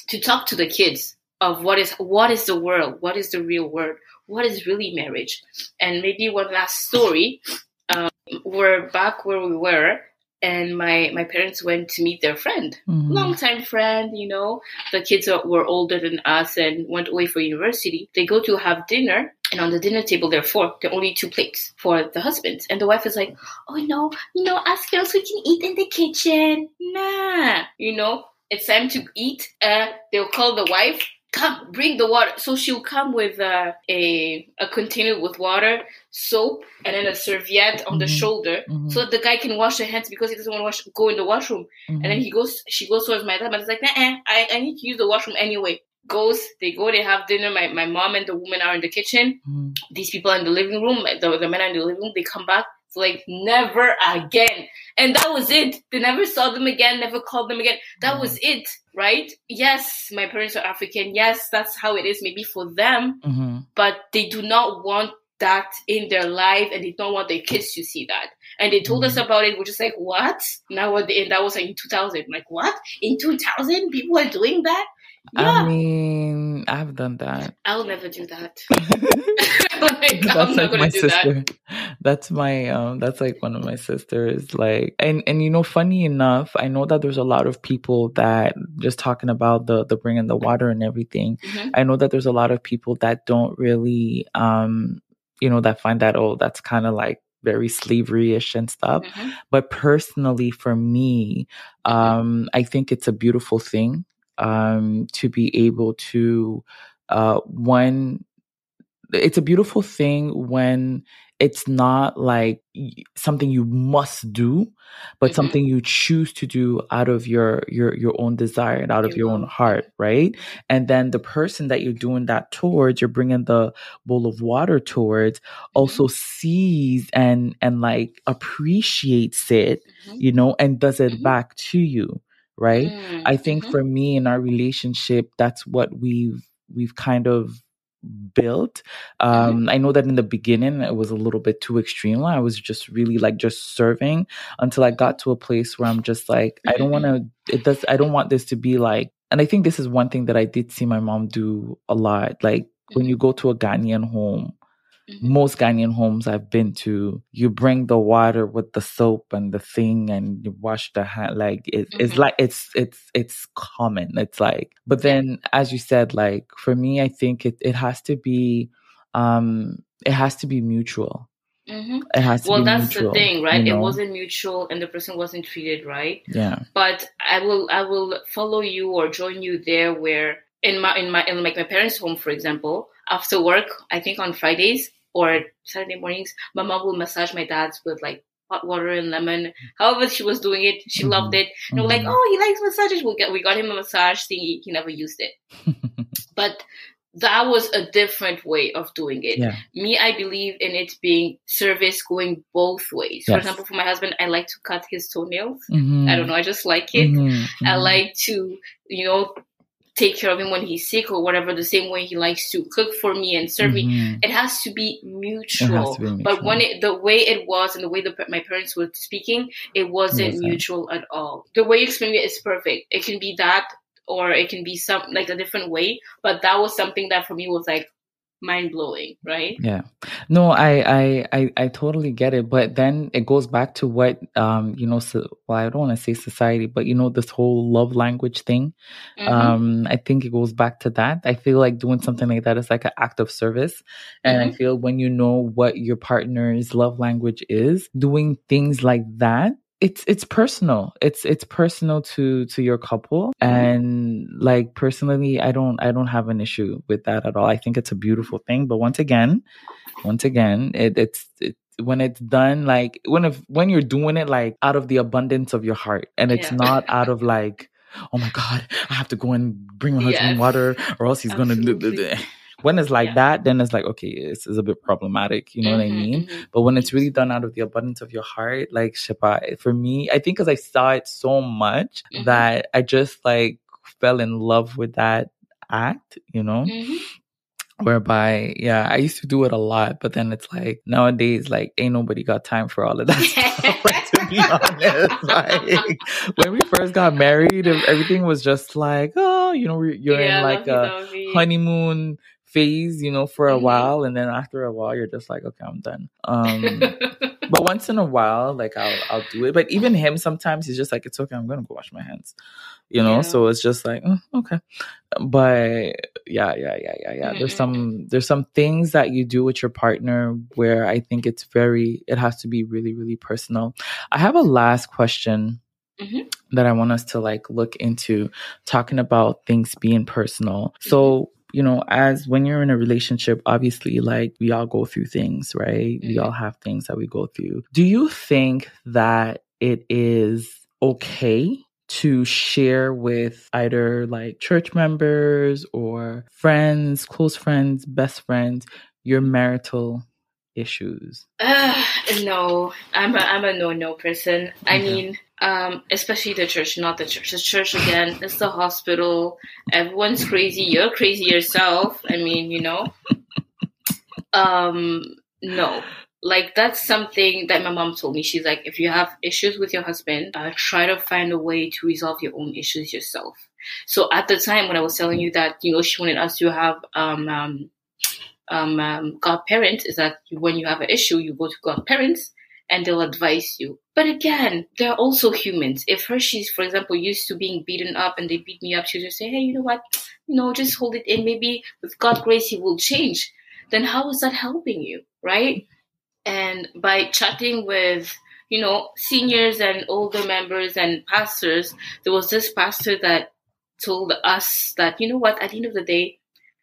to talk to the kids of what is what is the world, what is the real world, what is really marriage, and maybe one last story. We're back where we were and my my parents went to meet their friend, mm-hmm. longtime friend. You know, the kids were older than us and went away for university. They go to have dinner, and on the dinner table there are four. There are only two plates for the husband, and the wife is like, "Oh no, you know, us girls we can eat in the kitchen." Nah, you know, it's time to eat. Uh, they'll call the wife come bring the water so she'll come with uh, a a container with water soap and then a serviette on mm-hmm. the shoulder mm-hmm. so that the guy can wash their hands because he doesn't want to wash, go in the washroom mm-hmm. and then mm-hmm. he goes she goes towards my dad but it's like nah, I, I need to use the washroom anyway goes they go they have dinner my, my mom and the woman are in the kitchen mm-hmm. these people are in the living room the, the men are in the living room they come back it's like never again and that was it they never saw them again never called them again that was mm-hmm. it right? Yes, my parents are African. Yes, that's how it is maybe for them, mm-hmm. but they do not want that in their life and they don't want their kids to see that. And they told mm-hmm. us about it. We're just like, what? Now what? And that was like in 2000. Like, what? In 2000, people are doing that? Yeah. I mean, I've done that. I'll never do that. like, that's like my sister. That. That's my um that's like one of my sisters. Like and and you know, funny enough, I know that there's a lot of people that just talking about the the bringing the water and everything. Mm-hmm. I know that there's a lot of people that don't really um you know that find that oh that's kind of like very slavery-ish and stuff. Mm-hmm. But personally for me, mm-hmm. um I think it's a beautiful thing um, to be able to uh, one it's a beautiful thing when it's not like something you must do but mm-hmm. something you choose to do out of your your your own desire and out of your own heart right and then the person that you're doing that towards you're bringing the bowl of water towards also mm-hmm. sees and and like appreciates it mm-hmm. you know and does it mm-hmm. back to you right? Mm, I think mm-hmm. for me in our relationship, that's what we've we've kind of built. Mm-hmm. Um, mm-hmm. I know that in the beginning it was a little bit too extreme. I was just really like just serving until I got to a place where I'm just like, I don't want to. Mm-hmm. It does. I don't want this to be like. And I think this is one thing that I did see my mom do a lot. Like when you go to a Ghanaian home, Mm-hmm. Most Ghanaian homes I've been to, you bring the water with the soap and the thing, and you wash the hand. Like it, mm-hmm. it's like it's it's it's common. It's like, but then as you said, like for me, I think it it has to be, um, it has to be mutual. Mm-hmm. It has to well, that's mutual, the thing, right? You know? It wasn't mutual, and the person wasn't treated right. Yeah. But I will, I will follow you or join you there. Where in my, in my, in like my parents' home, for example, after work, I think on Fridays, or Saturday mornings, my mom will massage my dad's with like hot water and lemon. However, she was doing it, she mm-hmm. loved it. And mm-hmm. we're like, mm-hmm. oh, he likes massages. We got we got him a massage thing. He, he never used it, but that was a different way of doing it. Yeah. Me, I believe in it being service going both ways. Yes. For example, for my husband, I like to cut his toenails. Mm-hmm. I don't know, I just like it. Mm-hmm. I mm-hmm. like to, you know, take care of him when he's sick or whatever the same way he likes to cook for me and serve mm-hmm. me it has to be mutual, to be mutual. but when it the way it was and the way the, my parents were speaking it wasn't. mutual at all. The way you explained it is perfect. It can be that or it can be some like a different way but that was something that for me was like mind blowing, right? Yeah. No, I, I, I, I totally get it. But then it goes back to what, um, you know, so, well, I don't want to say society, but you know, this whole love language thing. Mm-hmm. Um, I think it goes back to that. I feel like doing something like that is like an act of service. And mm-hmm. I feel when you know what your partner's love language is, doing things like that it's it's personal it's it's personal to to your couple and like personally i don't i don't have an issue with that at all i think it's a beautiful thing but once again once again it, it's it, when it's done like when if when you're doing it like out of the abundance of your heart and it's Yeah. not out of like oh my god i have to go and bring my husband Yes. water or else he's gonna do Absolutely. When it's like Yeah. that then it's like okay it's, a bit problematic you know what i Mhm, mean mhm. but when it's really done out of the abundance of your heart like Shipa, for me i think because i saw it so much Mhm. that i just like fell in love with that act you know Mhm. whereby yeah i used to do it a lot but then it's like nowadays like ain't nobody got time for all of that stuff like to be honest like when we first got married everything was just like oh you know you're Yeah, in like a honeymoon phase you know for a Mhm. while and then after a while you're just like okay i'm done um but once in a while like i'll i'll do it but even him sometimes he's just like it's okay i'm gonna go wash my hands you know Yeah. so it's just like mm, okay but yeah yeah yeah yeah yeah there's Mm-mm. some there's some things that you do with your partner where i think it's very it has to be really really personal i have a last question Mhm. that i want us to like look into talking about things being personal so you know as when you're in a relationship obviously like we all go through things right we Mhm. all have things that we go through do you think that it is okay to share with either like church members or friends, close friends, best friends, your marital issues. Uh, no, I'm a I'm a no no person. I mean, um, especially the church, not the church. The church again, it's the hospital. Everyone's crazy. You're crazy yourself. I mean, you know. Um, no, like that's something that my mom told me. She's like, if you have issues with your husband, uh, try to find a way to resolve your own issues yourself. So at the time when I was telling you that, you know, she wanted us to have um um um, um godparents, is that when you have an issue, you go to godparents and they'll advise you. But again, they're also humans. If her, she's, for example, used to being beaten up and they beat me up, she'll just say, hey, you know what? You know, just hold it in. Maybe with God's grace, He will change. Then how is that helping you, right? And by chatting with, you know, seniors and older members and pastors, there was this pastor that told us that, you know what, at the end of the day,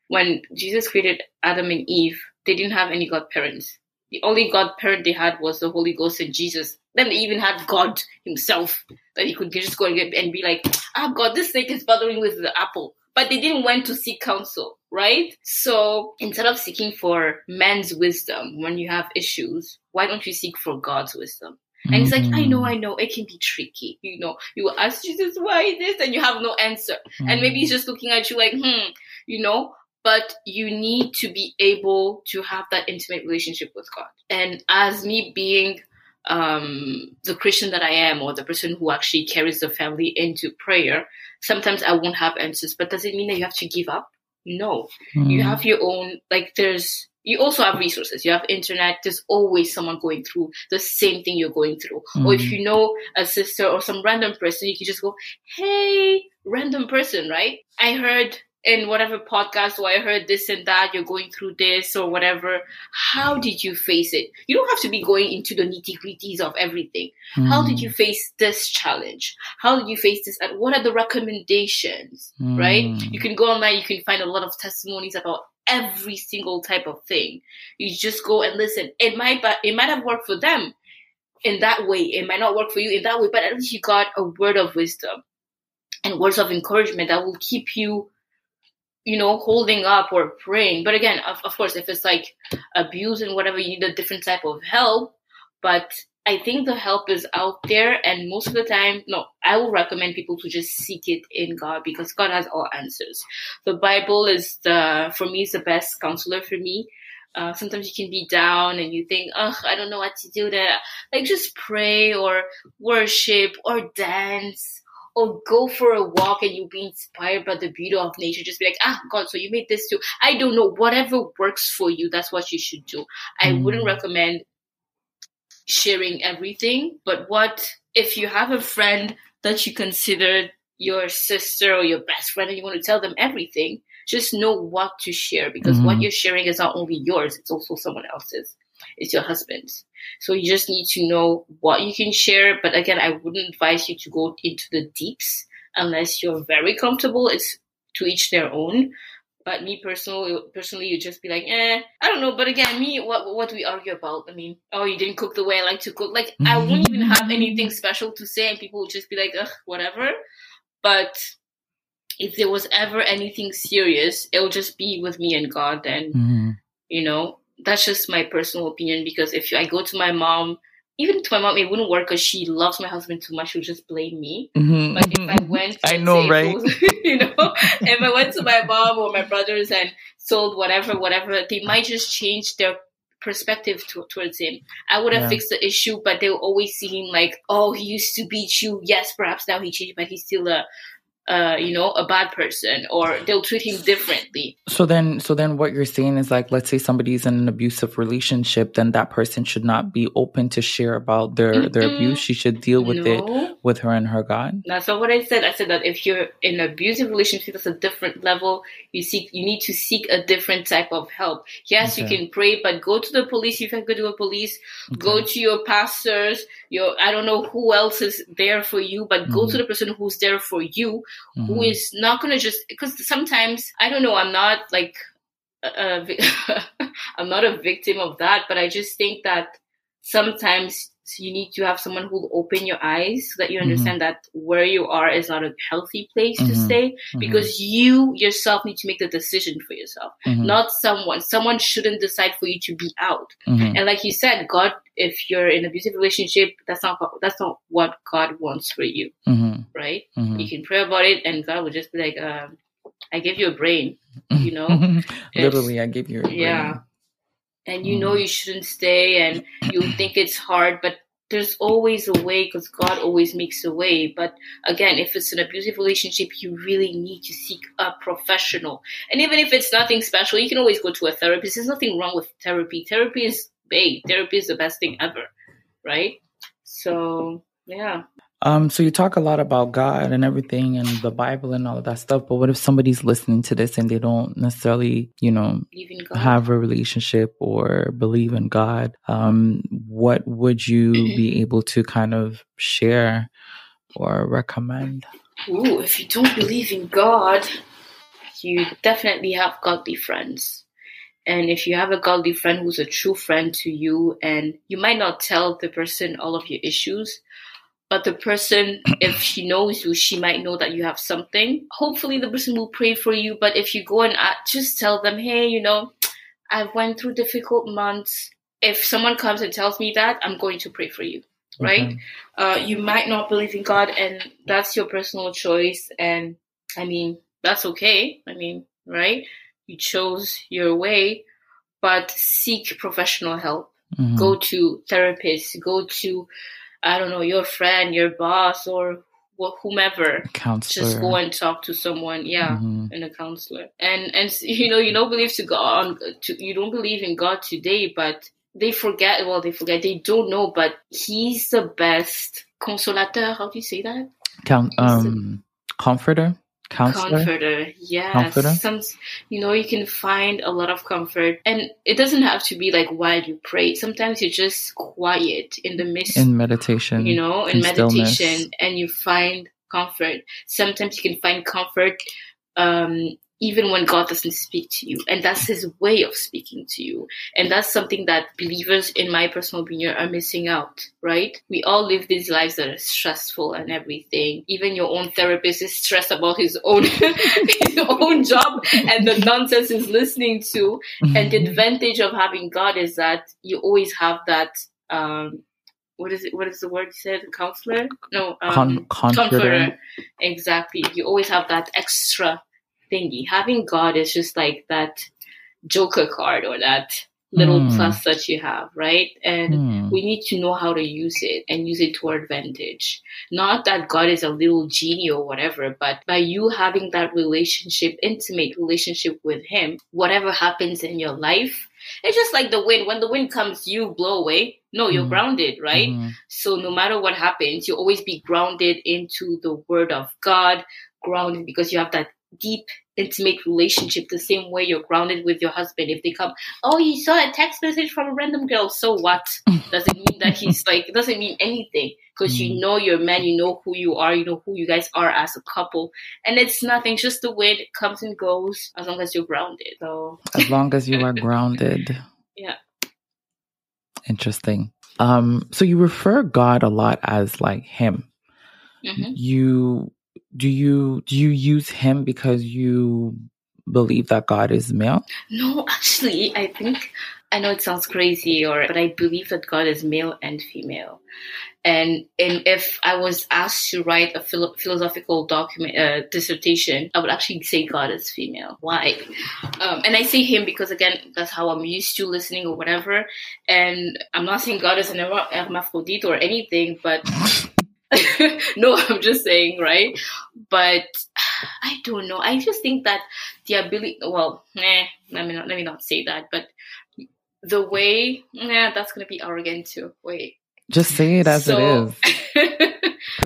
when Jesus created Adam and Eve, they didn't have any godparents. The only God parent they had was the Holy Ghost and Jesus. Then they even had God Himself that He could just go and get and be like, "Ah, God, this snake is bothering with the apple." But they didn't went to seek counsel, right? So instead of seeking for man's wisdom when you have issues, why don't you seek for God's wisdom? And he's like, I know, I know, it can be tricky. You know, you ask Jesus, why this? And you have no answer. And maybe he's just looking at you like, hmm, you know, but you need to be able to have that intimate relationship with God. And as me being um, the Christian that I am, or the person who actually carries the family into prayer, sometimes I won't have answers. But does it mean that you have to give up? No. You have your own, like, there's, you also have resources. You have internet. There's always someone going through the same thing you're going through. Or if Mhm. you know a sister or some random person, you can just go, hey, random person, right? I heard in whatever podcast or I heard this and that, you're going through this or whatever. How did you face it? You don't have to be going into the nitty gritties of everything. How did you face this challenge? How did you face this? And what are the recommendations? Right? Mm. You can go online, you can find a lot of testimonies about every single type of thing. You just go and listen. It might, but it might have worked for them in that way. It might not work for you in that way, but at least you got a word of wisdom and words of encouragement that will keep you, you know, holding up or praying. But again, of, of course, if it's like abuse and whatever, you need a different type of help. But I think the help is out there, and most of the time, no, I will recommend people to just seek it in God because God has all answers. The Bible is the, for me, is the best counselor for me. Uh, sometimes you can be down and you think, ugh, I don't know what to do. That like just pray or worship or dance or go for a walk and you'll be inspired by the beauty of nature. Just be like, ah, God, so you made this too. I don't know. Whatever works for you, that's what you should do. I Mm. wouldn't recommend sharing everything, but what if you have a friend that you consider your sister or your best friend and you want to tell them everything, just know what to share because what Mhm. you're sharing is not only yours, it's also someone else's. It's your husband's. So you just need to know what you can share. But again, I wouldn't advise you to go into the deeps unless you're very comfortable. It's to each their own. But me personally, personally, you just be like, eh, I don't know. But again, me, what what do we argue about? I mean, oh, you didn't cook the way I like to cook. Like, I wouldn't even have anything special to say, and people would just be like, ugh, whatever. But if there was ever anything serious, it would just be with me and God. And Mm-hmm. you know, that's just my personal opinion. Because if I go to my mom, even to my mom, it wouldn't work because she loves my husband too much. She'll just blame me. Mhm. But if I went, I know, say, right? you know, if I went to my mom or my brothers and sold whatever, whatever, they might just change their perspective to, towards him. I would have Yeah. fixed the issue, but they'll always see him like, oh, he used to beat you. Yes, perhaps now he changed, but he's still a, uh, you know, a bad person, or they'll treat him differently. So then, so then, what you're saying is like, let's say somebody's in an abusive relationship, then that person should not be open to share about their their Mm-mm. abuse. She should deal with it with her and her God. That's not what I said. I said that if you're in an abusive relationship, that's a different level. You seek, you need to seek a different type of help. Yes, you can pray, but go to the police if you can go to the police. Go to your pastors. Your, I don't know who else is there for you, but go Mhm. to the person who's there for you, who Mhm. is not gonna just because sometimes I don't know. I'm not like, I'm not a victim of that, but I just think that sometimes you need to have someone who will open your eyes so that you Mhm. understand that where you are is not a healthy place to Mhm. stay Mhm. because you yourself need to make the decision for yourself, Mhm. not someone. Someone shouldn't decide for you to be out. And like you said, God, if you're in an abusive relationship, that's not that's not what God wants for you, right? You can pray about it, and God will just be like, um, "I give you a brain, you know." Literally, I give you. a Yeah. And you know Mhm. you shouldn't stay and you think it's hard but there's always a way because god always makes a way. But again if it's an abusive relationship you really need to seek a professional. And even if it's nothing special you can always go to a therapist. There's nothing wrong with therapy. Therapy is babe therapy is the best thing ever right? So yeah Um, so you talk a lot about God and everything and the Bible and all of that stuff, but what if somebody's listening to this and they don't necessarily, you know, believe in god have a relationship or believe in God? Um, what would you be able to kind of share or recommend? Ooh, if you don't believe in God, you definitely have godly friends. And if you have a godly friend who's a true friend to you, and you might not tell the person all of your issues, but the person, if she knows you, she might know that you have something. Hopefully, the person will pray for you. But if you go and just tell them, hey, you know, I've went through difficult months. If someone comes and tells me that, I'm going to pray for you right? Okay. Uh, you might not believe in God, and that's your personal choice. And I mean, that's okay. I mean, right? You chose your way, but seek professional help. Mhm. Go to therapists. Go to, I don't know, your friend, your boss, or wh- whomever. counselor. Just go and talk to someone. Yeah. Mhm. And a counselor, and and you know you don't believe to God, on, to, you don't believe in God today, but they forget. Well, they forget. They don't know, but He's the best consolateur. How do you say that? Count, um, comforter, counselor. Comforter. Yes. Comforter? Some, you know, you can find a lot of comfort, and it doesn't have to be like while you pray. Sometimes you're just quiet in the midst in meditation. you know, in in stillness. meditation, and you find comfort. Sometimes you can find comfort um, even when God doesn't speak to you, and that's His way of speaking to you. And that's something that believers, in my personal opinion, are missing out. Right? We all live these lives that are stressful and everything. Even your own therapist is stressed about his own his own job and the nonsense he's listening to. And the advantage of having God is that you always have that. Um, what is it? What is the word you said? Counselor? No, um, Con- comforter. Exactly. You always have that extra thingy. Having God is just like that joker card or that little Hmm. plus that you have, right? And Hmm. we need to know how to use it and use it to our advantage. Not that God is a little genie or whatever, but by you having that relationship, intimate relationship with Him, whatever happens in your life, it's just like the wind. When the wind comes, you blow away. No, you're Mhm. grounded, right? Mhm. So no matter what happens, you always be grounded into the word of God, grounded because you have that deep intimate relationship the same way you're grounded with your husband. If they come oh you saw a text message from a random girl so what? Doesn't mean that he's like it doesn't mean anything because mm. you know your man you know who you are you know who you guys are as a couple and it's nothing it's just the way it comes and goes as long as you're grounded so as long as you are grounded. Yeah. Interesting. Um so you refer god a lot as like him. Mm-hmm. you do you do you use him because you believe that God is male? No, actually, I think I know it sounds crazy, or but I believe that God is male and female. And and if I was asked to write a philo- philosophical document uh, dissertation, I would actually say God is female. Why? Um, and I say him because again, that's how I'm used to listening or whatever. And I'm not saying God is an hermaphrodite or anything, but no, I'm just saying, right? But I don't know. I just think that the ability, well, eh, let me not, let me not say that, but the way, yeah, that's going to be arrogant too. Wait. Just say it as so, it is.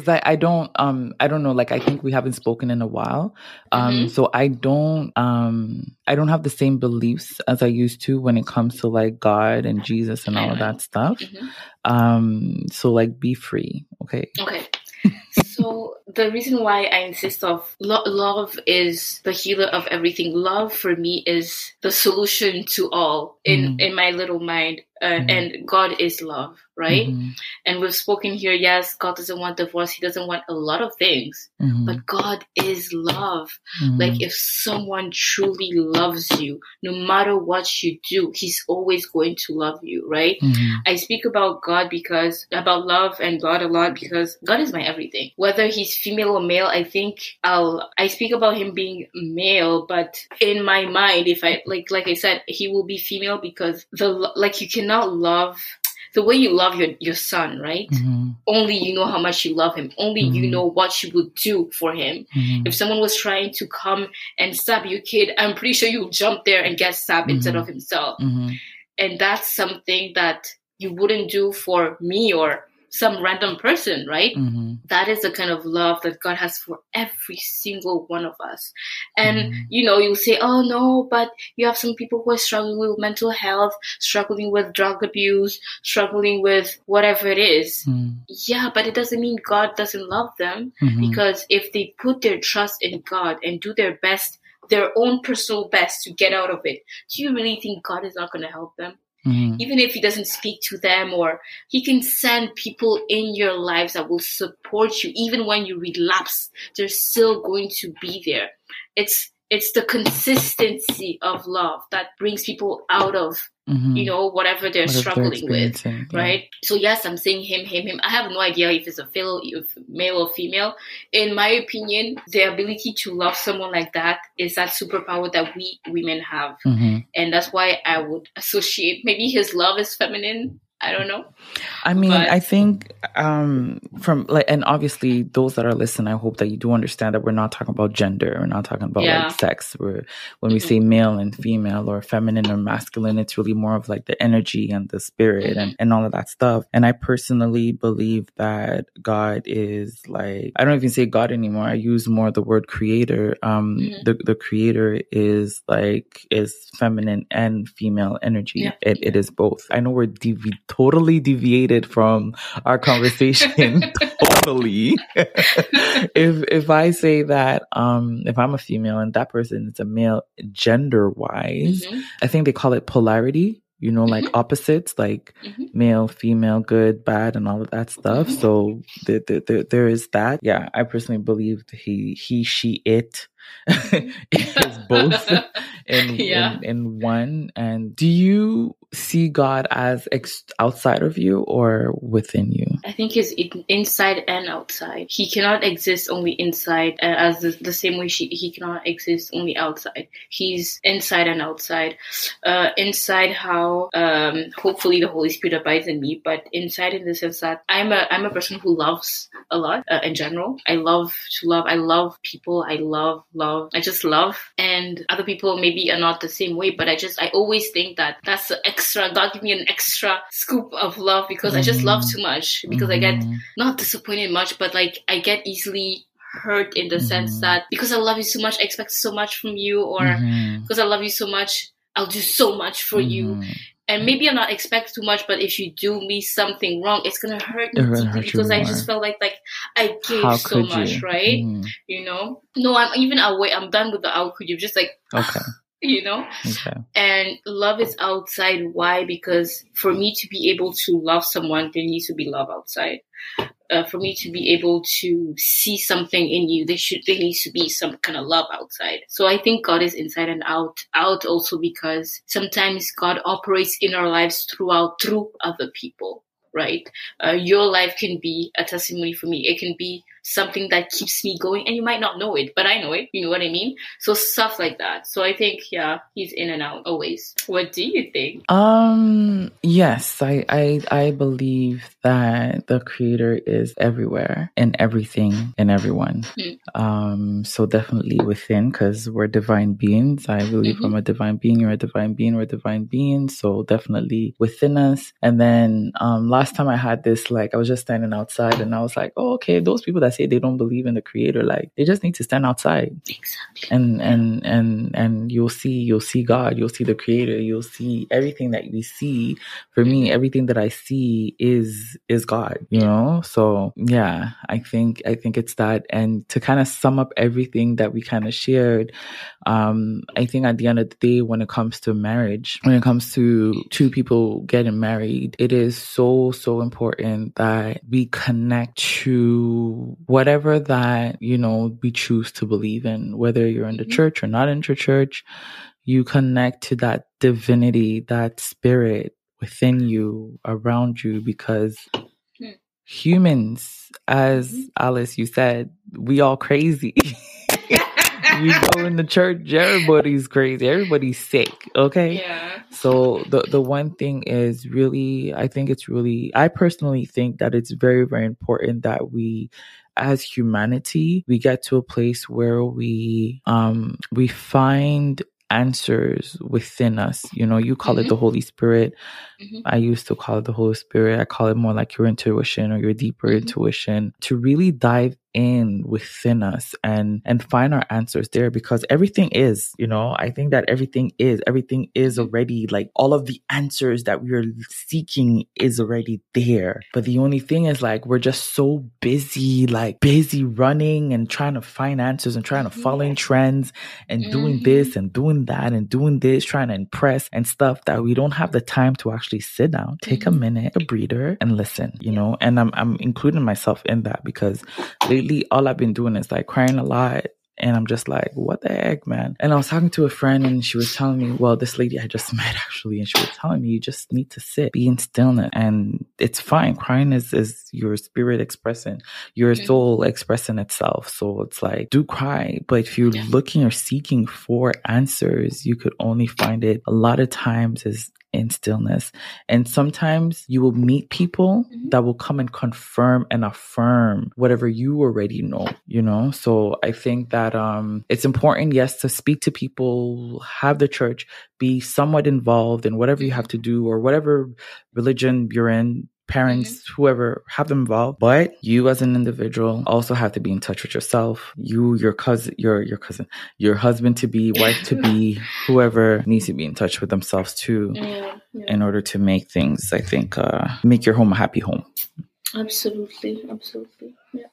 because I, I don't um I don't know like I think we haven't spoken in a while. Um mm-hmm. so I don't um I don't have the same beliefs as I used to when it comes to like God and Jesus and all of that stuff. Mm-hmm. um so like be free okay? Okay so the reason why I insist of lo- love is the healer of everything. Love for me is the solution to all in mm. in my little mind, uh, mm. and God is love right? Mm-hmm. And we've spoken here, yes, God doesn't want divorce. He doesn't want a lot of things, mm-hmm. but God is love. Mm-hmm. Like if someone truly loves you, no matter what you do, he's always going to love you, right? Mm-hmm. I speak about God because, about love and God a lot because God is my everything. Whether he's female or male, I think I'll, I speak about him being male, but in my mind, if I, like, like I said, he will be female because the, like you cannot love the way you love your, your son, right? Mm-hmm. Only you know how much you love him. Only mm-hmm. you know what you would do for him. Mm-hmm. If someone was trying to come and stab your kid, I'm pretty sure you'll jump there and get stabbed mm-hmm. instead of himself. Mm-hmm. And that's something that you wouldn't do for me or some random person, right? Mm-hmm. That is the kind of love that God has for every single one of us. And, mm-hmm. you know, you'll say, oh no, but you have some people who are struggling with mental health, struggling with drug abuse, struggling with whatever it is. Mm-hmm. Yeah, but it doesn't mean God doesn't love them mm-hmm. because if they put their trust in God and do their best, their own personal best to get out of it, do you really think God is not going to help them? Mm-hmm. Even if he doesn't speak to them, or he can send people in your lives that will support you, even when you relapse, they're still going to be there. It's it's the consistency of love that brings people out of mm-hmm. you know whatever they're what struggling they're with yeah. right so yes i'm saying him him him i have no idea if it's a if male or female in my opinion the ability to love someone like that is that superpower that we women have mm-hmm. and that's why i would associate maybe his love is feminine I don't know. I mean, but, I think um, from like, and obviously those that are listening, I hope that you do understand that we're not talking about gender. We're not talking about yeah. like sex. We're when we mm-hmm. say male and female or feminine or masculine, it's really more of like the energy and the spirit mm-hmm. and, and all of that stuff. And I personally believe that God is like, I don't even say God anymore. I use more the word creator. Um, mm-hmm. the, the creator is like, is feminine and female energy. Yeah. It, it is both. I know we're dev- totally deviated from our conversation. totally. if if I say that um if I'm a female and that person is a male gender wise, mm-hmm. I think they call it polarity you know, like mm-hmm. opposites, like mm-hmm. male, female, good, bad, and all of that stuff. Mm-hmm. So there, there, there is that. Yeah, I personally believe he, he, she, it is both in, yeah. in, in one. And do you see God as ex- outside of you or within you? I think he's inside and outside. He cannot exist only inside, uh, as the, the, same way she, he cannot exist only outside. He's inside and outside. Uh, inside, how um, hopefully the Holy Spirit abides in me, but inside in the sense that I'm a I'm a person who loves a lot uh, in general. I love to love. I love people. I love love. I just love, and other people maybe are not the same way, but I just I always think that that's extra. God give me an extra scoop of love because mm-hmm. I just love mm-hmm. too much. Because mm-hmm. I get mm-hmm. not disappointed much, but like I get easily hurt in the mm-hmm. sense that because I love you so much, I expect so much from you, or mm-hmm. because I love you so much, I'll do so much for you. And maybe I'm not expecting too much, but if you do me something wrong, it's gonna hurt me deeply because I just felt like like I gave How so much, you? right? Mm. You know? No, I'm even away. I'm done with the how could you? Just like okay. you know? Okay. And love is outside. Why? Because for me to be able to love someone, there needs to be love outside uh, for me to be able to see something in you, there should there needs to be some kind of love outside. So I think God is inside and out. Out also because sometimes God operates in our lives throughout through other people right? Uh, your life can be a testimony for me. It can be something that keeps me going and you might not know it but i know it you know what i mean so stuff like that so i think yeah he's in and out always what do you think um yes i i i believe that the creator is everywhere and everything and everyone mm. um so definitely within because we're divine beings i believe mm-hmm. i'm a divine being you're a divine being we're divine beings so definitely within us and then um last time i had this like i was just standing outside and i was like oh okay those people that say they don't believe in the creator, like they just need to stand outside. Exactly. And and and and you'll see you'll see God, you'll see the creator, you'll see everything that we see. For me, everything that I see is is God, you know? So yeah, I think I think it's that. And to kind of sum up everything that we kind of shared, um, I think at the end of the day, when it comes to marriage, when it comes to two people getting married, it is so, so important that we connect to whatever that, you know, we choose to believe in, whether you're in the mm-hmm. church or not in the church, you connect to that divinity, that spirit within you, around you, because hmm. humans, as mm-hmm. Alice, you said, we all crazy. you go in the church, everybody's crazy, everybody's sick. Okay. Yeah. So the the one thing is really, I think it's really, I personally think that it's very very important that we as humanity we get to a place where we um we find answers within us. You know, you call mm-hmm. it the Holy Spirit. Mm-hmm. I used to call it the Holy Spirit. I call it more like your intuition or your deeper mm-hmm. intuition to really dive in within us and and find our answers there because everything is you know? I think that everything is everything is already like all of the answers that we are seeking is already there. But the only thing is like we're just so busy like busy running and trying to find answers and trying to follow in trends and mm-hmm. doing this and doing that and doing this trying to impress and stuff that we don't have the time to actually sit down take a mm-hmm. minute a breather and listen you know? And i'm i'm including myself in that because lately, all I've been doing is like crying a lot. And I'm just like, what the heck, man? And I was talking to a friend and she was telling me, well, this lady I just met actually, and she was telling me, you just need to sit, be in stillness. And it's fine. Crying is, is your spirit expressing, your mm-hmm. soul expressing itself. So it's like, do cry. But if you're yeah. looking or seeking for answers, you could only find it a lot of times is in stillness. And sometimes you will meet people mm-hmm. that will come and confirm and affirm whatever you already know, you know? So I think that um it's important, yes, to speak to people, have the church, be somewhat involved in whatever you have to do or whatever religion you're in, parents, mm-hmm. whoever, have them involved. But you as an individual also have to be in touch with yourself. You, your cousin, your your cousin, your husband to be, wife to be, whoever needs to be in touch with themselves too, yeah, yeah. in order to make things. I think uh, make your home a happy home. Absolutely, absolutely. Yeah.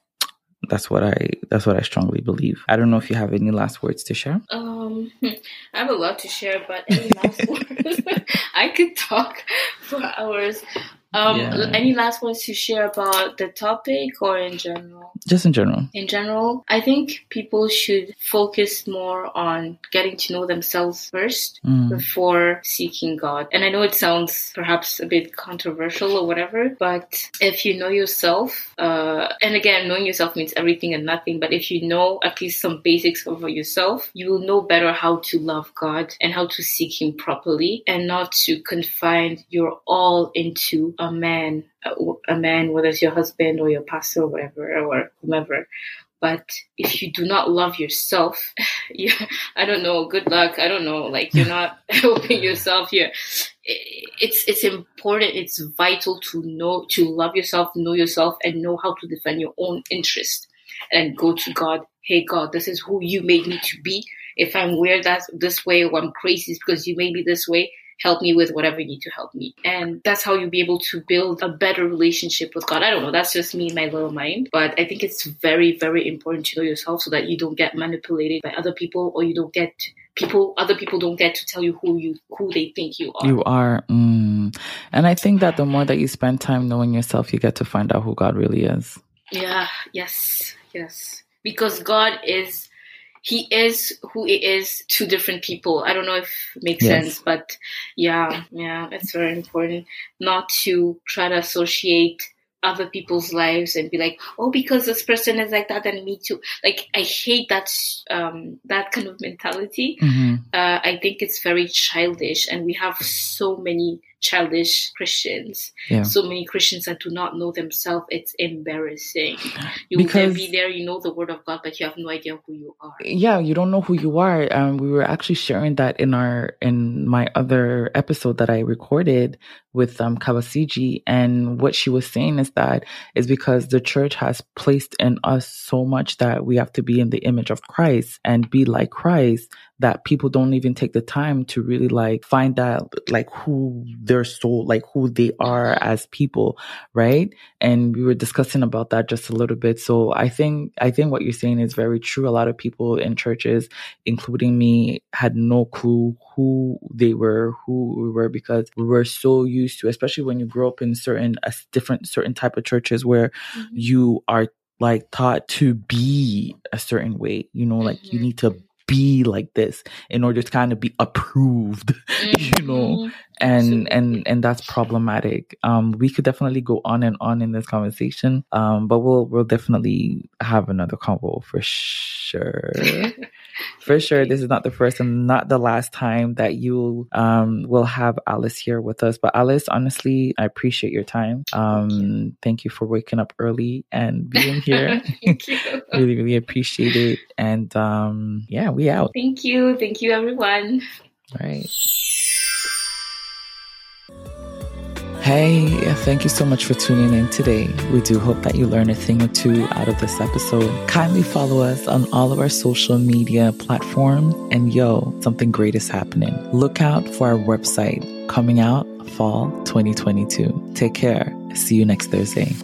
That's what I that's what I strongly believe. I don't know if you have any last words to share. Um, I have a lot to share, but any last words? I could talk for hours. Um, yeah. Any last words to share about the topic or in general? Just in general. In general, I think people should focus more on getting to know themselves first mm. before seeking God. And I know it sounds perhaps a bit controversial or whatever, but if you know yourself, uh, and again, knowing yourself means everything and nothing, but if you know at least some basics of yourself, you will know better how to love God and how to seek Him properly and not to confine your all into a man, a man, whether it's your husband or your pastor or whatever, or whomever. But if you do not love yourself, yeah, I don't know. Good luck. I don't know. Like you're not helping yourself here. It's it's important. It's vital to know to love yourself, know yourself, and know how to defend your own interest. and go to God. Hey, God, this is who you made me to be. If I'm weird that this way or I'm crazy, because you made me this way help me with whatever you need to help me. And that's how you'll be able to build a better relationship with God. I don't know, that's just me in my little mind. But I think it's very, very important to know yourself so that you don't get manipulated by other people or you don't get people other people don't get to tell you who you who they think you are you are mm. and i think that the more that you spend time knowing yourself you get to find out who god really is yeah yes yes because god is he is who he is to different people. I don't know if it makes yes. sense, but yeah, yeah, it's very important not to try to associate other people's lives and be like, oh, because this person is like that, and me too. Like, I hate that um, that kind of mentality. Mm-hmm. Uh, I think it's very childish, and we have so many childish Christians. Yeah. So many Christians that do not know themselves. It's embarrassing. You because, will be there, you know the word of God, but you have no idea who you are. Yeah, you don't know who you are. Um, we were actually sharing that in our in my other episode that I recorded with um, Kawasiji, and what she was saying is that is because the church has placed in us so much that we have to be in the image of Christ and be like Christ that people don't even take the time to really like find out like who their soul, like who they are as people, right? And we were discussing about that just a little bit. So I think I think what you're saying is very true. A lot of people in churches, including me, had no clue who they were, who we were, because we were so used to, especially when you grow up in certain a different certain type of churches where mm-hmm. you are like taught to be a certain way. You know, like mm-hmm. you need to be like this in order to kind of be approved mm-hmm. you know? And Absolutely. and and that's problematic. Um we could definitely go on and on in this conversation um but we'll we'll definitely have another convo for sure. For sure this is not the first and not the last time that you um will have alice here with us but alice honestly i appreciate your time. Um thank you, thank you for waking up early and being here. Thank you. really really appreciate it. And um yeah we out. Thank you. Thank you, everyone. All right. Hey, thank you so much for tuning in today. We do hope that you learn a thing or two out of this episode. Kindly follow us on all of our social media platforms. And yo, something great is happening. Look out for our website coming out fall 2022. Take care. See you next Thursday.